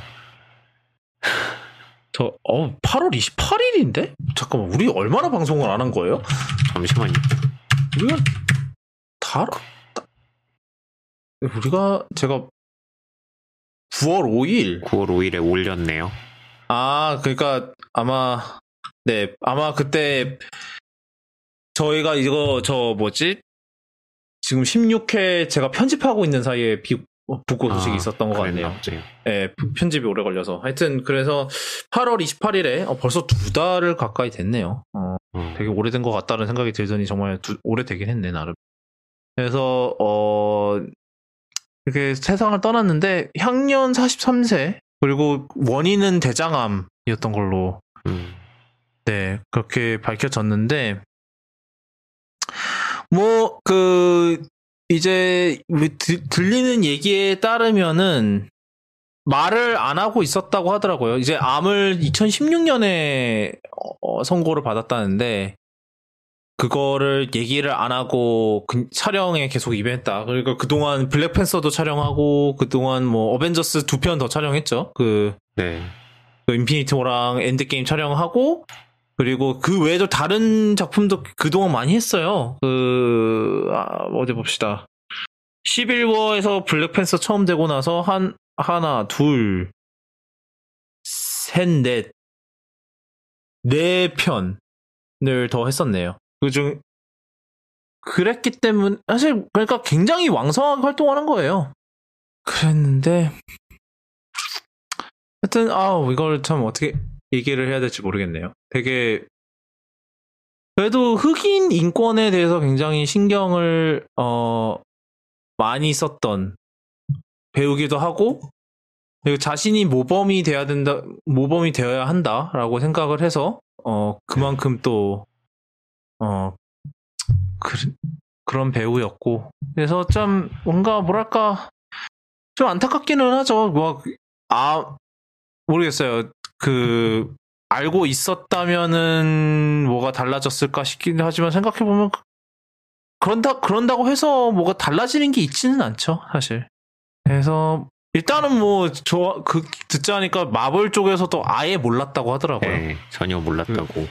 Speaker 1: 저 어, 8월 28일인데? 잠깐만 우리 얼마나 방송을 안 한 거예요?
Speaker 2: 잠시만요.
Speaker 1: 우리가 다, 다- 우리가 제가 9월 5일.
Speaker 2: 9월 5일에 올렸네요.
Speaker 1: 아 그러니까 아마 네 아마 그때 저희가 이거 저 뭐지? 지금 16회 제가 편집하고 있는 사이에 비, 어, 북고 소식이
Speaker 2: 아,
Speaker 1: 있었던 것 같네요.
Speaker 2: 그랬나 보네요.
Speaker 1: 예, 편집이 오래 걸려서 하여튼 그래서 8월 28일에 어, 벌써 두 달을 가까이 됐네요. 어,
Speaker 2: 어,
Speaker 1: 되게 오래된 것 같다는 생각이 들더니 정말 두- 오래되긴 했네 나름. 그래서 어 이렇게 세상을 떠났는데 향년 43세 그리고 원인은 대장암이었던 걸로
Speaker 2: 음,
Speaker 1: 네 그렇게 밝혀졌는데 뭐 그 이제 드, 들리는 얘기에 따르면은 말을 안 하고 있었다고 하더라고요. 이제 암을 2016년에 어, 선고를 받았다는데 그거를 얘기를 안 하고 그, 촬영에 계속 임했다. 그리고 그동안 Black Panther도 촬영하고 그동안 뭐 어벤져스 두 편 더 촬영했죠. 그,
Speaker 2: 네.
Speaker 1: 그 Infinity War랑 Endgame 촬영하고 그리고 그 외에도 다른 작품도 그동안 많이 했어요. 그 아, 어디 봅시다. 11워에서 블랙팬서 처음 되고 나서 한 하나, 둘, 셋, 넷, 네 편을 더 했었네요. 그 중 그랬기 때문에 사실 그러니까 굉장히 왕성하게 활동하는 거예요. 그랬는데 하여튼 아 이걸 참 어떻게 얘기를 해야 될지 모르겠네요. 되게 그래도 흑인 인권에 대해서 굉장히 신경을 어 많이 썼던 배우기도 하고 그리고 자신이 모범이 돼야 된다 모범이 되어야 한다라고 생각을 해서 어 그만큼 또 어, 그, 그런 배우였고. 그래서 좀, 뭔가, 뭐랄까, 좀 안타깝기는 하죠. 뭐, 아, 모르겠어요. 그, 알고 있었다면은 뭐가 달라졌을까 싶긴 하지만 생각해 보면, 그런다, 그런다고 해서 뭐가 달라지는 게 있지는 않죠, 사실. 그래서, 일단은 뭐, 저, 그, 듣자니까 마블 쪽에서도 아예 몰랐다고 하더라고요.
Speaker 2: 네, 전혀 몰랐다고.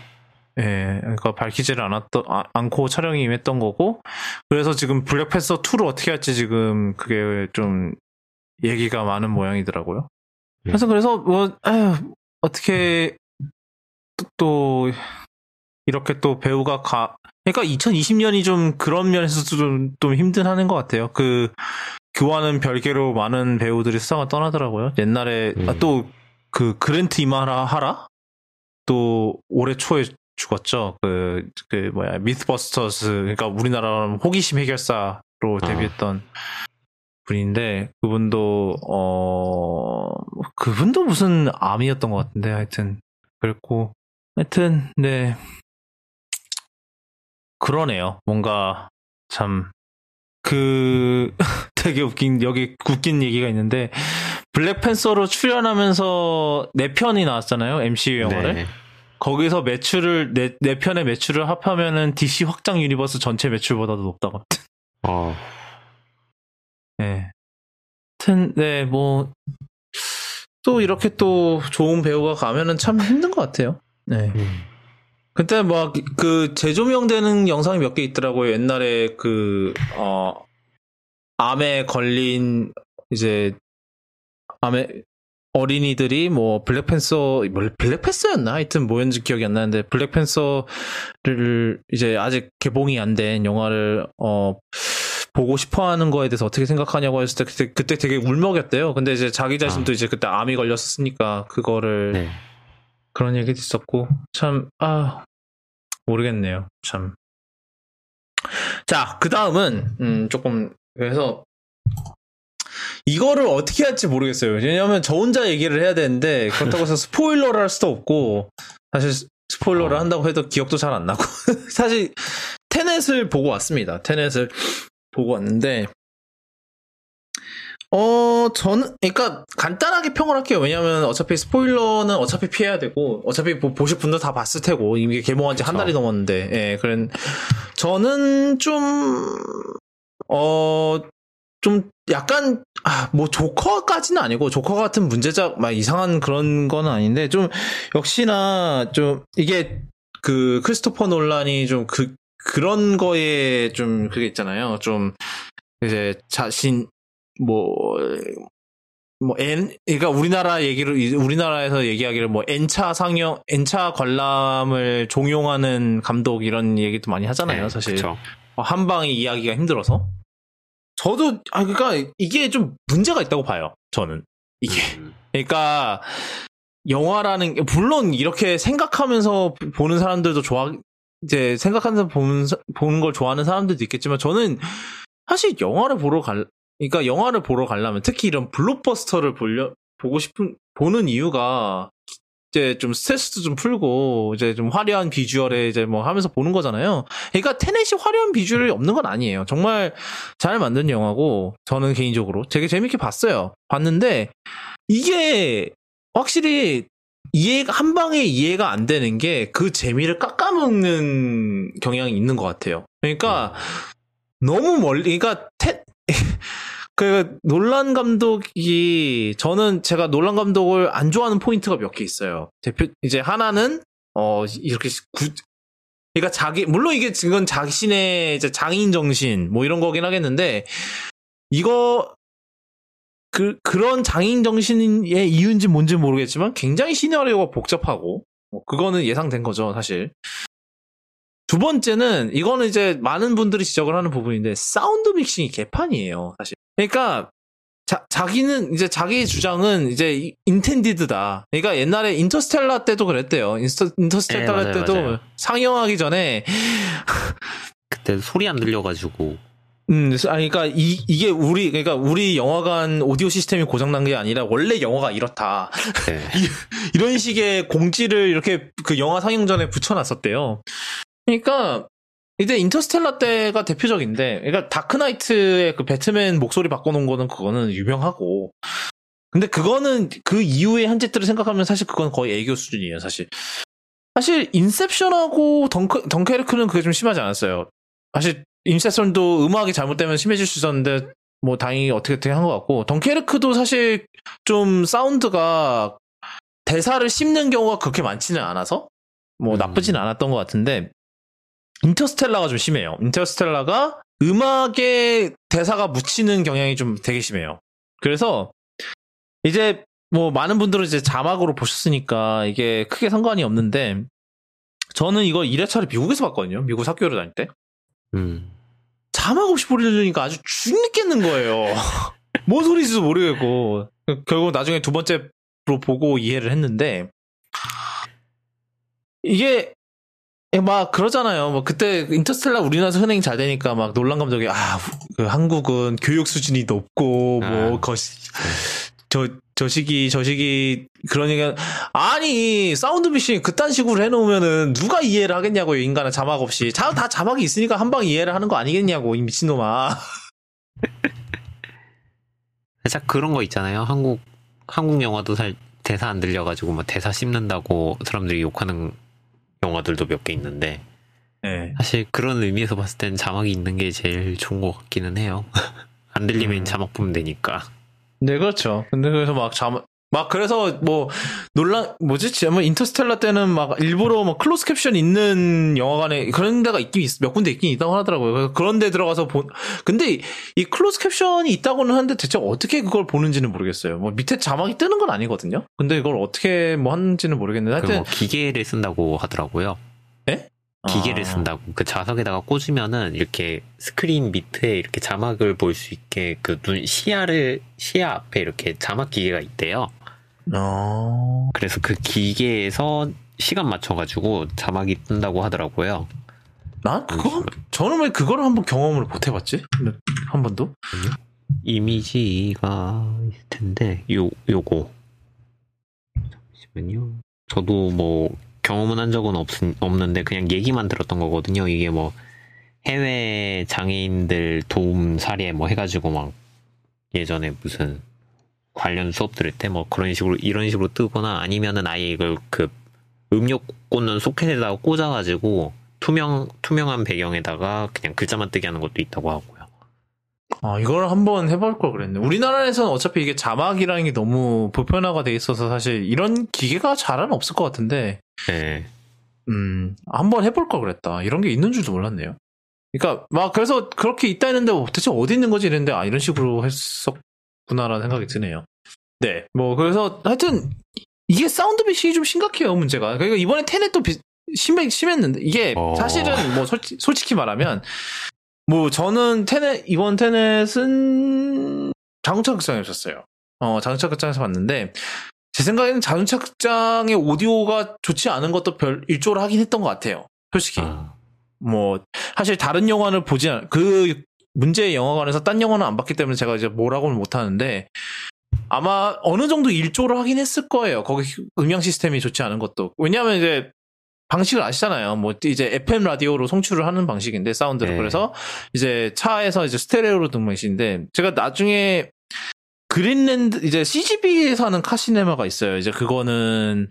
Speaker 1: 예, 그러니까 밝히지를 않았던 아, 않고 촬영이 임했던 거고 그래서 지금 블랙팬서 2를 어떻게 할지 지금 그게 좀 얘기가 많은 모양이더라고요.
Speaker 2: 네.
Speaker 1: 그래서 그래서 뭐 에휴, 어떻게 또, 또 이렇게 또 배우가 가 그러니까 2020년이 좀 그런 면에서도 좀, 좀 힘든 하는 것 같아요. 그 그와는 별개로 많은 배우들이 수상을 떠나더라고요. 옛날에
Speaker 2: 음.
Speaker 1: 아, 또그 그랜트 이마라 하라 또 올해 초에 죽었죠. 그, 그, 뭐야, 미스버스터스, 그러니까 우리나라 호기심 해결사로 데뷔했던 분인데, 그분도, 어, 그분도 무슨 암이었던 것 같은데, 하여튼. 그랬고, 하여튼, 네. 그러네요. 뭔가, 참, 그, 되게 웃긴, 여기 웃긴 얘기가 있는데, 블랙팬서로 출연하면서 네 편이 나왔잖아요. MCU 영화를.
Speaker 2: 네.
Speaker 1: 거기서 매출을 네, 네 편의 매출을 합하면은 DC 확장 universe 전체 매출보다도 높다고.
Speaker 2: 어,
Speaker 1: 네. 하여튼 네, 뭐 또 이렇게 또 좋은 배우가 가면은 참 힘든 것 같아요. 네.
Speaker 2: 음.
Speaker 1: 그때 막 그 재조명되는 영상이 몇 개 있더라고요. 옛날에 그 어, 암에 걸린 이제 암에 어린이들이 뭐 블랙팬서 뭐 블랙팬서였나 하여튼 뭐였는지 기억이 안 나는데 블랙팬서를 이제 아직 개봉이 안 된 영화를 어 보고 싶어 하는 거에 대해서 어떻게 생각하냐고 했을 때 그때, 그때 되게 울먹였대요. 근데 이제 자기 자신도
Speaker 2: 아.
Speaker 1: 이제 그때 암이 걸렸었으니까 그거를
Speaker 2: 네.
Speaker 1: 그런 얘기도 있었고 참 아 모르겠네요 참. 자 그 다음은 음 조금 그래서 이거를 어떻게 할지 모르겠어요. 왜냐하면 저 혼자 얘기를 해야 되는데 그렇다고 해서 스포일러를 할 수도 없고 사실 스포일러를
Speaker 2: 어.
Speaker 1: 한다고 해도 기억도 잘 안 나고 사실 테넷을 보고 왔습니다. 테넷을 보고 왔는데 어 저는 그러니까 간단하게 평을 할게요. 왜냐하면 어차피 스포일러는 어차피 피해야 되고 어차피 보, 보실 분도 다 봤을 테고 이게 개봉한 지 한. 달이 넘었는데 예 그런 저는 좀 어 좀 약간 아, 뭐 조커까지는 아니고 조커 같은 문제작 막 이상한 그런 건 아닌데 좀 역시나 좀 이게 그 크리스토퍼 논란이 좀 그 그런 거에 좀 그게 있잖아요. 좀 이제 자신 뭐 뭐 N 그러니까 우리나라 얘기를 우리나라에서 얘기하기를 뭐 N차 상영 N차 관람을 종용하는 감독 이런 얘기도 많이 하잖아요,
Speaker 2: 네,
Speaker 1: 사실.
Speaker 2: 그쵸.
Speaker 1: 어, 한 방에 이야기가 힘들어서. 저도 아 그러니까 이게 좀 문제가 있다고 봐요. 저는 이게
Speaker 2: 음,
Speaker 1: 그러니까 영화라는 게 물론 이렇게 생각하면서 보는 사람들도 좋아 이제 생각하면서 보는 사- 보는 걸 좋아하는 사람들도 있겠지만 저는 사실 영화를 보러 갈 그러니까 영화를 보러 가려면 특히 이런 블록버스터를 보려 보고 싶은 보는 이유가 이제 좀 스트레스도 좀 풀고 이제 좀 화려한 비주얼에 이제 뭐 하면서 보는 거잖아요. 그러니까 테넷이 화려한 비주얼이 없는 건 아니에요. 정말 잘 만든 영화고 저는 개인적으로 되게 재밌게 봤어요. 봤는데 이게 확실히 이해가 한 방에 이해가 안 되는 게 그 재미를 깎아먹는 경향이 있는 것 같아요. 그러니까 너무 멀리 그러니까 테, 그 논란 감독이 저는 제가 논란 감독을 안 좋아하는 포인트가 몇 개 있어요. 대표 이제 하나는 어 이렇게 구, 그러니까 자기 물론 이게 지금 자신의 이제 장인 정신 뭐 이런 거긴 하겠는데 이거 그 그런 장인 정신의 이유인지 뭔지 모르겠지만 굉장히 시나리오가 복잡하고 뭐 그거는 예상된 거죠 사실. 두 번째는 이거는 이제 많은 분들이 지적을 하는 부분인데 사운드 믹싱이 개판이에요 사실. 그러니까 자, 자기는 이제 자기 주장은 이제 intended다. 그러니까 옛날에 인터스텔라 때도 그랬대요. 인스터, 인터스텔라
Speaker 2: 네, 맞아요,
Speaker 1: 때도
Speaker 2: 맞아요.
Speaker 1: 상영하기 전에
Speaker 2: 그때 소리 안 들려가지고
Speaker 1: 음, 아니, 그러니까 이 이게 우리 그러니까 우리 영화관 오디오 시스템이 고장난 게 아니라 원래 영화가 이렇다.
Speaker 2: 네.
Speaker 1: 이 런 식의 공지를 이렇게 그 영화 상영 전에 붙여놨었대요. 그러니까 이제 인터스텔라 때가 대표적인데, 그러니까 다크나이트의 그 배트맨 목소리 바꿔놓은 거는 그거는 유명하고, 근데 그거는 그 이후의 한짓들을 생각하면 사실 그건 거의 애교 수준이에요, 사실. 사실 인셉션하고 덩크, 덩케르크는 그게 좀 심하지 않았어요. 사실 인셉션도 음악이 잘못되면 심해질 수 있었는데 뭐 다행히 어떻게 어떻게 한 것 같고 덩케르크도 사실 좀 사운드가 대사를 씹는 경우가 그렇게 많지는 않아서 뭐
Speaker 2: 음.
Speaker 1: 나쁘진 않았던 것 같은데 인터스텔라가 좀 심해요. 인터스텔라가 음악에 대사가 묻히는 경향이 좀 되게 심해요. 그래서 이제 뭐 많은 분들은 이제 자막으로 보셨으니까 이게 크게 상관이 없는데 저는 이걸 1회차를 미국에서 봤거든요. 미국 학교를 다닐 때.
Speaker 2: 음.
Speaker 1: 자막 없이 보려니까 아주 죽겠는 거예요. 뭔 소리인지도 모르겠고. 결국 나중에 두 번째로 보고 이해를 했는데, 이게, 막 그러잖아요. 뭐 그때 인터스텔라 우리나라에서 흥행이 잘 되니까 막 논란 감독이, 아, 그 한국은 교육 수준이 높고, 뭐,
Speaker 2: 아.
Speaker 1: 거시, 저, 저 시기, 저 시기, 그러니까, 아니, 사운드 미싱 그딴 식으로 해놓으면은 누가 이해를 하겠냐고요, 인간은 자막 없이. 자, 다 자막이 있으니까 한 방 이해를 하는 거 아니겠냐고, 이 미친놈아.
Speaker 2: 살짝 그런 거 있잖아요. 한국 한국 영화도 살 대사 안 들려가지고 막 대사 씹는다고 사람들이 욕하는 영화들도 몇 개 있는데
Speaker 1: 네.
Speaker 2: 사실 그런 의미에서 봤을 땐 자막이 있는 게 제일 좋은 것 같기는 해요. 안 들리면
Speaker 1: 음.
Speaker 2: 자막 보면 되니까.
Speaker 1: 네, 그렇죠. 근데 그래서 막 자막, 막 그래서 뭐 논란 뭐지? 지금 인터스텔라 때는 막 일부러 뭐 클로스 캡션 있는 영화관에 그런 데가 있긴 있, 몇 군데 있긴 있다고 하더라고요. 그래서 그런 데 들어가서 본 근데 이, 이 클로스 캡션이 있다고는 하는데 대체 어떻게 그걸 보는지는 모르겠어요. 뭐 밑에 자막이 뜨는 건 아니거든요. 근데 이걸 어떻게 뭐 하는지는 모르겠는데
Speaker 2: 그
Speaker 1: 하여튼
Speaker 2: 뭐 기계를 쓴다고 하더라고요.
Speaker 1: 예?
Speaker 2: 기계를
Speaker 1: 아.
Speaker 2: 쓴다고 그 좌석에다가 꽂으면은 이렇게 스크린 밑에 이렇게 자막을 볼 수 있게 그 눈 시야를 시야 앞에 이렇게 자막 기계가 있대요.
Speaker 1: 어.
Speaker 2: 그래서 그 기계에서 시간 맞춰가지고 자막이 뜬다고 하더라고요.
Speaker 1: 난 그거 저는 왜 그거를 한번 경험을 못 해봤지? 한 번도?
Speaker 2: 이미지가 있을 텐데 요 요거 잠시만요. 저도 뭐 경험은 한 적은 없, 없는데 그냥 얘기만 들었던 거거든요. 이게 뭐 해외 장애인들 도움 사례 뭐 해가지고 막 예전에 무슨 관련 수업 들을 때 뭐 그런 식으로 이런 식으로 뜨거나 아니면은 아예 이걸 그 음료 꽂는 소켓에다가 꽂아가지고 투명 투명한 배경에다가 그냥 글자만 뜨게 하는 것도 있다고 하고요.
Speaker 1: 아, 이걸 한번 해볼 걸 그랬네. 우리나라에서는 어차피 이게 자막이라는 게 너무 보편화가 돼 있어서 사실 이런 기계가 잘은 없을 것 같은데,
Speaker 2: 네.
Speaker 1: 음, 한번 해볼 걸 그랬다. 이런 게 있는 줄도 몰랐네요. 그러니까, 막, 그래서 그렇게 있다 했는데, 어, 대체 어디 있는 거지 이랬는데, 아, 이런 식으로 했었구나라는 생각이 드네요. 네. 뭐, 그래서 하여튼, 이게 사운드 믹싱이 좀 심각해요, 문제가. 그러니까 이번에 테넷도 비, 심해, 심했는데, 이게
Speaker 2: 어.
Speaker 1: 사실은 뭐, 솔직, 솔직히 말하면, 뭐, 저는 테넷, 이번 테넷은 자동차 극장에 있었어요. 어, 자동차 극장에서 봤는데, 제 생각에는 자동차 극장의 오디오가 좋지 않은 것도 별 일조를 하긴 했던 것 같아요. 솔직히.
Speaker 2: 아,
Speaker 1: 뭐, 사실 다른 영화를 보지 않, 그 문제의 영화관에서 딴 영화는 안 봤기 때문에 제가 이제 뭐라고는 못 하는데, 아마 어느 정도 일조를 하긴 했을 거예요. 거기 음향 시스템이 좋지 않은 것도. 왜냐하면 이제 방식을 아시잖아요. 뭐 이제 FM 라디오로 송출을 하는 방식인데 사운드를
Speaker 2: 네.
Speaker 1: 그래서 이제 차에서 이제 스테레오로 듣는 방식인데 제가 나중에 그린랜드 이제 CGV에서 하는 카시네마가 있어요. 이제 그거는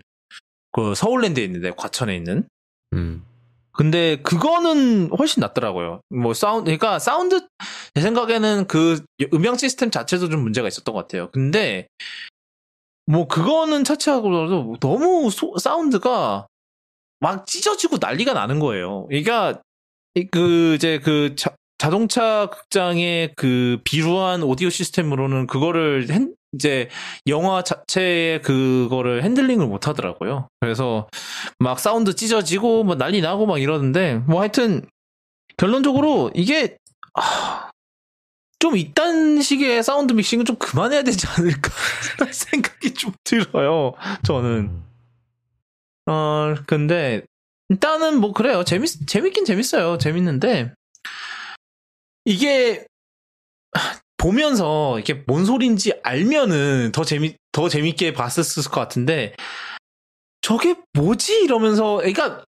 Speaker 1: 그 서울랜드에 있는데 과천에 있는
Speaker 2: 음.
Speaker 1: 근데 그거는 훨씬 낫더라고요. 뭐 사운드, 그러니까 사운드 제 생각에는 그 음향 시스템 자체도 좀 문제가 있었던 것 같아요. 근데 뭐 그거는 차치하고도 너무 소- 사운드가 막 찢어지고 난리가 나는 거예요. 그러니까 이- 그 이제 그 자, 자동차 극장의 그 비루한 오디오 시스템으로는 그거를 핸- 이제 영화 자체의 그거를 핸들링을 못 하더라고요. 그래서 막 사운드 찢어지고 뭐 난리 나고 막 이러는데 뭐 하여튼 결론적으로 이게 아, 좀 이딴 식의 사운드 믹싱은 좀 그만해야 되지 않을까 생각이 좀 들어요. 저는 어 근데 일단은 뭐 그래요. 재밌 재밌긴 재밌어요. 재밌는데 이게 보면서 이게 뭔 소린지 알면은 더 재미 더 재밌게 봤었을 것 같은데 저게 뭐지 이러면서 그러니까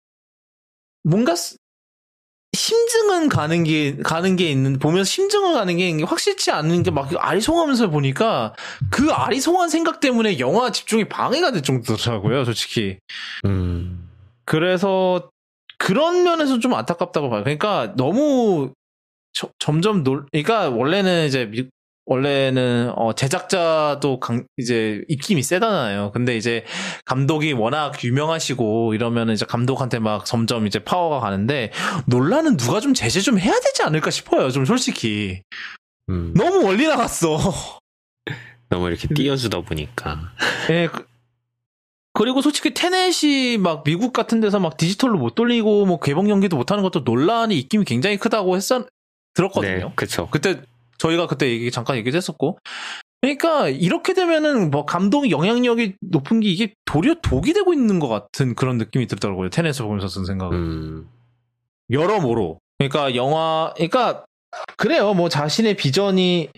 Speaker 1: 뭔가 스- 심증은 가는 게 가는 게 있는 보면서 심증은 가는 게 확실치 않은 게 막 아리송하면서 보니까 그 아리송한 생각 때문에 영화 집중이 방해가 될 정도더라고요 솔직히
Speaker 2: 음.
Speaker 1: 그래서 그런 면에서 좀 안타깝다고 봐요. 그러니까 너무 저- 점점 놀, 그러니까 원래는 이제 미- 원래는 어 제작자도 강 이제 입김이 세잖아요. 근데 이제 감독이 워낙 유명하시고 이러면 이제 감독한테 막 점점 이제 파워가 가는데 논란은 누가 좀 제재 좀 해야 되지 않을까 싶어요. 좀 솔직히
Speaker 2: 음.
Speaker 1: 너무 멀리 나갔어.
Speaker 2: 너무 이렇게 띄워주다 보니까.
Speaker 1: 예. 그- 그리고 솔직히 테넷이 막 미국 같은 데서 막 디지털로 못 돌리고 뭐 개봉 연기도 못 하는 것도 논란이 입김이 굉장히 크다고 했었 들었거든요.
Speaker 2: 네, 그쵸.
Speaker 1: 그때 저희가 그때 얘기 잠깐 얘기도 했었고. 그러니까 이렇게 되면은 뭐 감독 영향력이 높은 게 이게 도리어 독이 되고 있는 것 같은 그런 느낌이 들더라고요. 테넷을 보면서 든 생각은.
Speaker 2: 음.
Speaker 1: 여러모로. 그러니까 영화, 그러니까 그래요. 뭐 자신의 비전이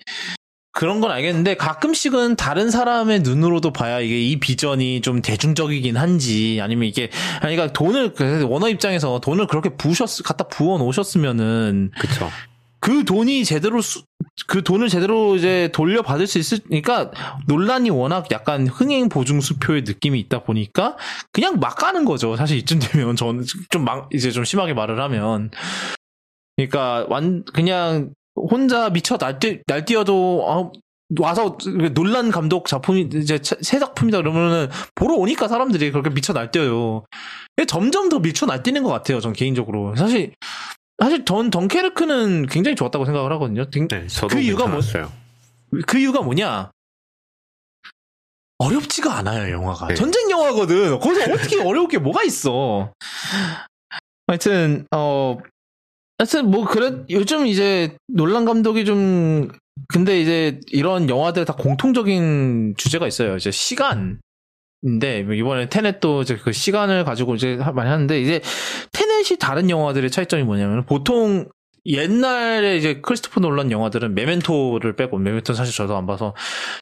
Speaker 1: 그런 건 알겠는데 가끔씩은 다른 사람의 눈으로도 봐야 이게 이 비전이 좀 대중적이긴 한지 아니면 이게 아니 그러니까 돈을 그 원어 입장에서 돈을 그렇게 부으셨 갖다 부어 놓으셨으면은
Speaker 2: 그쵸.
Speaker 1: 그 돈이 제대로 수- 그 돈을 제대로 이제 돌려받을 수 있으니까 논란이 워낙 약간 흥행 보증 수표의 느낌이 있다 보니까 그냥 막 가는 거죠. 사실 이쯤 되면 저는 좀 막 이제 좀 심하게 말을 하면 그러니까 완 그냥 혼자 미쳐 날뛰 날뛰어도 어, 와서 논란 감독 작품이 이제 차- 새 작품이다 그러면은 보러 오니까 사람들이 그렇게 미쳐 날뛰어요. 점점 더 미쳐 날뛰는 것 같아요. 전 개인적으로 사실 사실 전 덩케르크는 굉장히 좋았다고 생각을 하거든요. 등-
Speaker 2: 네,
Speaker 1: 그 이유가 뭐-
Speaker 2: 괜찮았어요.
Speaker 1: 그 이유가 뭐냐? 어렵지가 않아요, 영화가.
Speaker 2: 네.
Speaker 1: 전쟁 영화거든. 거기서 어떻게 어려울 게 뭐가 있어. 하여튼, 어, 하여튼, 뭐, 그래, 요즘 이제, 논란 감독이 좀, 근데 이제, 이런 영화들 다 공통적인 주제가 있어요. 이제, 시간 인데, 뭐 이번에 테넷도 이제 그 시간을 가지고 이제 하- 많이 하는데, 이제, 테넷이 다른 영화들의 차이점이 뭐냐면, 보통, 옛날에 이제 크리스토퍼 놀란 영화들은 메멘토를 빼고 메멘토는 사실 저도 안 봐서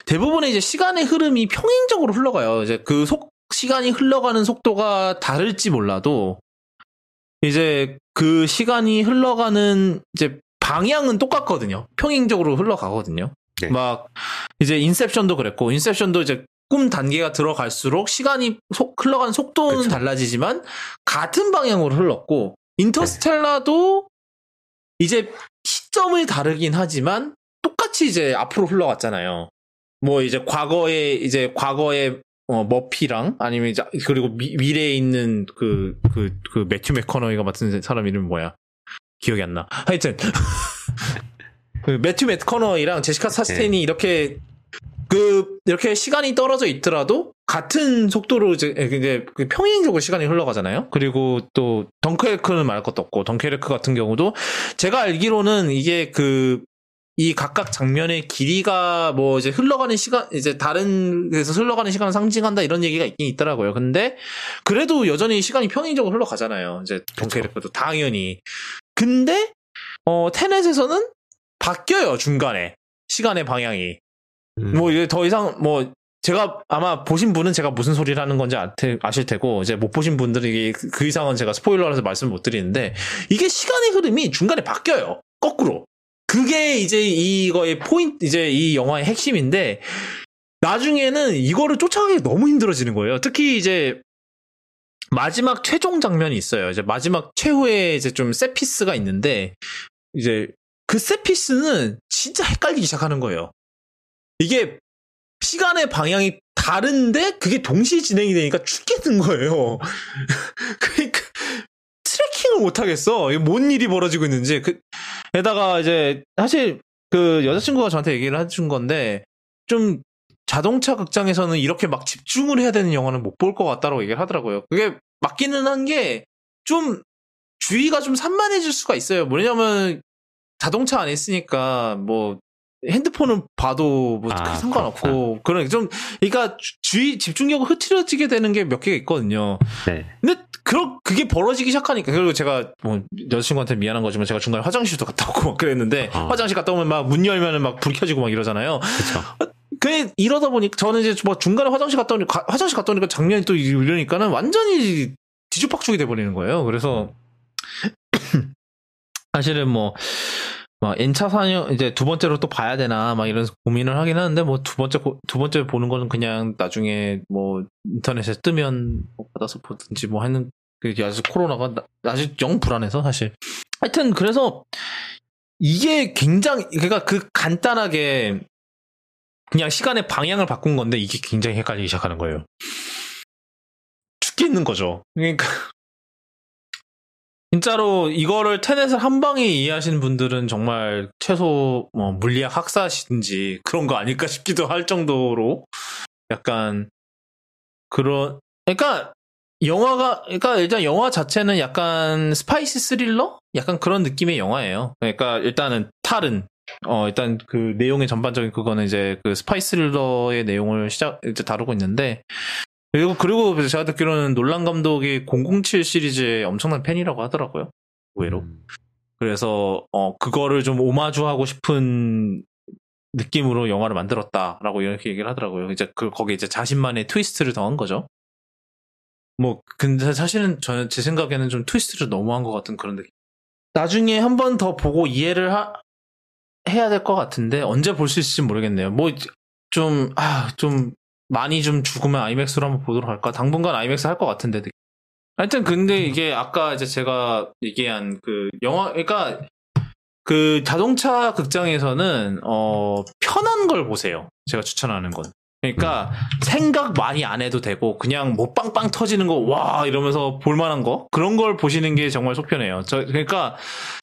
Speaker 1: 대부분의 이제 시간의 흐름이 평행적으로 흘러가요. 이제 그 속 시간이 흘러가는 속도가 다를지 몰라도 이제 그 시간이 흘러가는 이제 방향은 똑같거든요. 평행적으로 흘러가거든요.
Speaker 2: 네.
Speaker 1: 막 이제 인셉션도 그랬고 인셉션도 이제 꿈 단계가 들어갈수록 시간이 속 흘러가는 속도는
Speaker 2: 그쵸.
Speaker 1: 달라지지만 같은 방향으로 흘렀고 인터스텔라도 이제 시점을 다르긴 하지만 똑같이 이제 앞으로 흘러갔잖아요. 뭐 이제 과거에 이제 과거에 어, 머피랑 아니면 이제 그리고 미, 미래에 있는 그 그그 매튜 맥커너이가 맡은 사람 이름이 뭐야? 기억이 안 나. 하여튼 그 매튜 맥커너이랑 제시카 사스테인이 이렇게 그 이렇게 시간이 떨어져 있더라도 같은 속도로 이제 이제 그 평행적으로 시간이 흘러가잖아요. 그리고 또 덩케르크는 말할 것도 없고 덩케르크 같은 경우도 제가 알기로는 이게 그 이 각각 장면의 길이가 뭐 이제 흘러가는 시간 이제 다른 데서 흘러가는 시간을 상징한다 이런 얘기가 있긴 있더라고요. 근데 그래도 여전히 시간이 평행적으로 흘러가잖아요. 이제 덩케르크도 당연히. 근데 어 테넷에서는 바뀌어요 중간에 시간의 방향이.
Speaker 2: 음.
Speaker 1: 뭐 이게 더 이상 뭐 제가 아마 보신 분은 제가 무슨 소리를 하는 건지 아- 아실 테고 이제 못 보신 분들은 이게 그- 그 이상은 제가 스포일러라서 말씀 못 드리는데 이게 시간의 흐름이 중간에 바뀌어요. 거꾸로. 그게 이제 이거의 포인트 이제 이 영화의 핵심인데 나중에는 이거를 쫓아가기 너무 힘들어지는 거예요. 특히 이제 마지막 최종 장면이 있어요. 이제 마지막 최후의 이제 좀 세피스가 있는데 이제 그 세피스는 진짜 헷갈리기 시작하는 거예요. 이게 시간의 방향이 다른데 그게 동시에 진행이 되니까 죽겠는 거예요. 그러니까 트래킹을 못 하겠어. 이게 뭔 일이 벌어지고 있는지. 그, 게다가 이제 사실 그 여자친구가 저한테 얘기를 해준 건데 좀 자동차 극장에서는 이렇게 막 집중을 해야 되는 영화는 못 볼 것 같다고 얘기를 하더라고요. 그게 맞기는 한 게 좀 주의가 좀 산만해질 수가 있어요. 뭐냐면 자동차 안에 있으니까 뭐 핸드폰을 봐도 뭐
Speaker 2: 아,
Speaker 1: 상관없고 그런 좀 그러니까 주- 주의 집중력을 흐트러지게 되는 게 몇 개가 있거든요.
Speaker 2: 네.
Speaker 1: 근데 그런 그게 벌어지기 시작하니까 그리고 제가 뭐 여자친구한테 미안한 거지만 제가 중간에 화장실도 갔다 오고 막 그랬는데
Speaker 2: 아.
Speaker 1: 화장실 갔다 오면 막 문 열면은 막 불 켜지고 막 이러잖아요.
Speaker 2: 그쵸.
Speaker 1: 그 이러다 보니까 저는 이제 뭐 중간에 화장실 갔다 오니까 화장실 갔다 오니까 장면이 또 이러니까는 완전히 뒤죽박죽이 돼 버리는 거예요. 그래서 사실은 뭐 막 N차 사냥 이제 두 번째로 또 봐야 되나 막 이런 고민을 하긴 하는데 뭐 두 번째 고- 두 번째 보는 거는 그냥 나중에 뭐 인터넷에 뜨면 뭐 받아서 보든지 뭐 하는 그 아직 코로나가 나- 아직 영 불안해서 사실 하여튼 그래서 이게 굉장히 그러니까 그 간단하게 그냥 시간의 방향을 바꾼 건데 이게 굉장히 헷갈리기 시작하는 거예요. 죽겠는 거죠. 그러니까 진짜로 이거를 테넷을 한 방에 이해하시는 분들은 정말 최소 뭐 물리학 학사시든지 그런 거 아닐까 싶기도 할 정도로 약간 그런 그러니까 영화가 그러니까 일단 영화 자체는 약간 스파이식 스릴러 약간 그런 느낌의 영화예요. 그러니까 일단은 탈은 어 일단 그 내용의 전반적인 그거는 이제 그 스파이식 스릴러의 내용을 시작 이제 다루고 있는데 그리고 그리고 제가 듣기로는 놀란 감독이 007 시리즈의 엄청난 팬이라고 하더라고요. 의외로.
Speaker 2: 음.
Speaker 1: 그래서 어 그거를 좀 오마주하고 싶은 느낌으로 영화를 만들었다라고 이렇게 얘기를 하더라고요. 이제 그 거기 이제 자신만의 트위스트를 더한 거죠. 뭐 근데 사실은 저는 제 생각에는 좀 트위스트를 너무 한 것 같은 그런 느낌. 나중에 한 번 더 보고 이해를 하- 해야 될 것 같은데 언제 볼 수 있을지 모르겠네요. 뭐 좀 아 좀 많이 좀 죽으면 아이맥스로 한번 보도록 할까? 당분간 아이맥스 할 것 같은데. 하여튼 근데 이게 아까 이제 제가 얘기한 그 영화 그러니까 그 자동차 극장에서는 어 편한 걸 보세요. 제가 추천하는 건. 그러니까 생각 많이 안 해도 되고 그냥 뭐 빵빵 터지는 거 와 이러면서 볼 만한 거 그런 걸 보시는 게 정말 속편해요. 저 그러니까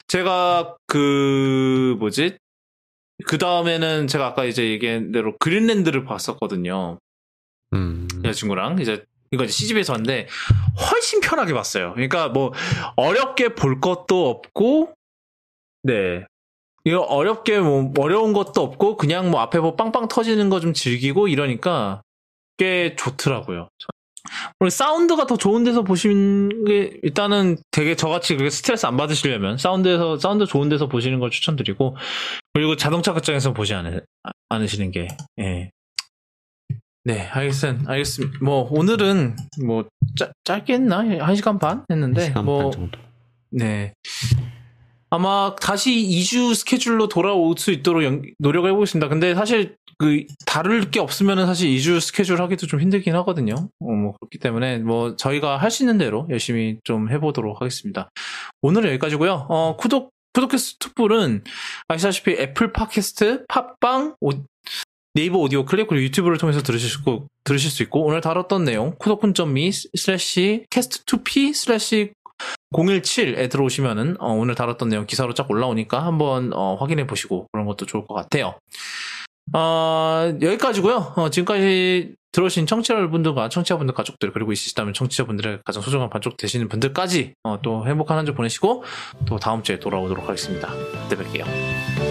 Speaker 1: 제가 그 뭐지 그 다음에는 제가 아까 이제 얘기한 대로 그린랜드를 봤었거든요.
Speaker 2: 음.
Speaker 1: 여자친구랑 이제 이거 이제 CGV에서 왔는데 훨씬 편하게 봤어요. 그러니까 뭐 어렵게 볼 것도 없고 네. 이거 어렵게 뭐 어려운 것도 없고 그냥 뭐 앞에 뭐 빵빵 터지는 거 좀 즐기고 이러니까 꽤 좋더라고요. 그리고 사운드가 더 좋은 데서 보시는 게 일단은 되게 저같이 그렇게 스트레스 안 받으시려면 사운드에서 사운드 좋은 데서 보시는 걸 추천드리고 그리고 자동차 극장에서 보지 않으, 않으시는 게 예. 네, 알겠습니다. 알겠습니다. 뭐 오늘은 뭐 짧, 짧게 했나? 한 시간 반 했는데
Speaker 2: 시간
Speaker 1: 뭐
Speaker 2: 반 정도.
Speaker 1: 네. 아마 다시 2주 스케줄로 돌아올 수 있도록 연- 노력을 해보겠습니다. 근데 사실 그 다를 게 없으면은 사실 2주 스케줄 하기도 좀 힘들긴 하거든요. 어, 뭐 그렇기 때문에 뭐 저희가 할 수 있는 대로 열심히 좀 해보도록 하겠습니다. 오늘은 여기까지고요. 어, 구독 구독캐스트 툭불은 아시다시피 애플 팟캐스트, 팟빵, 오- 네이버 오디오 클립 그리고 유튜브를 통해서 들으실 수 있고, 들으실 수 있고 오늘 다뤘던 내용 쿠도쿤.me 슬래시 캐스트2p 슬래시 017에 들어오시면은 어, 오늘 다뤘던 내용 기사로 쫙 올라오니까 한번 어, 확인해 보시고 그런 것도 좋을 것 같아요. 어, 여기까지고요. 어, 지금까지 들어오신 청취자분들과 청취자분들 가족들 그리고 있으시다면 청취자분들의 가장 소중한 반쪽 되시는 분들까지 어, 또 행복한 한 주 보내시고 또 다음 주에 돌아오도록 하겠습니다. 그때 뵐게요.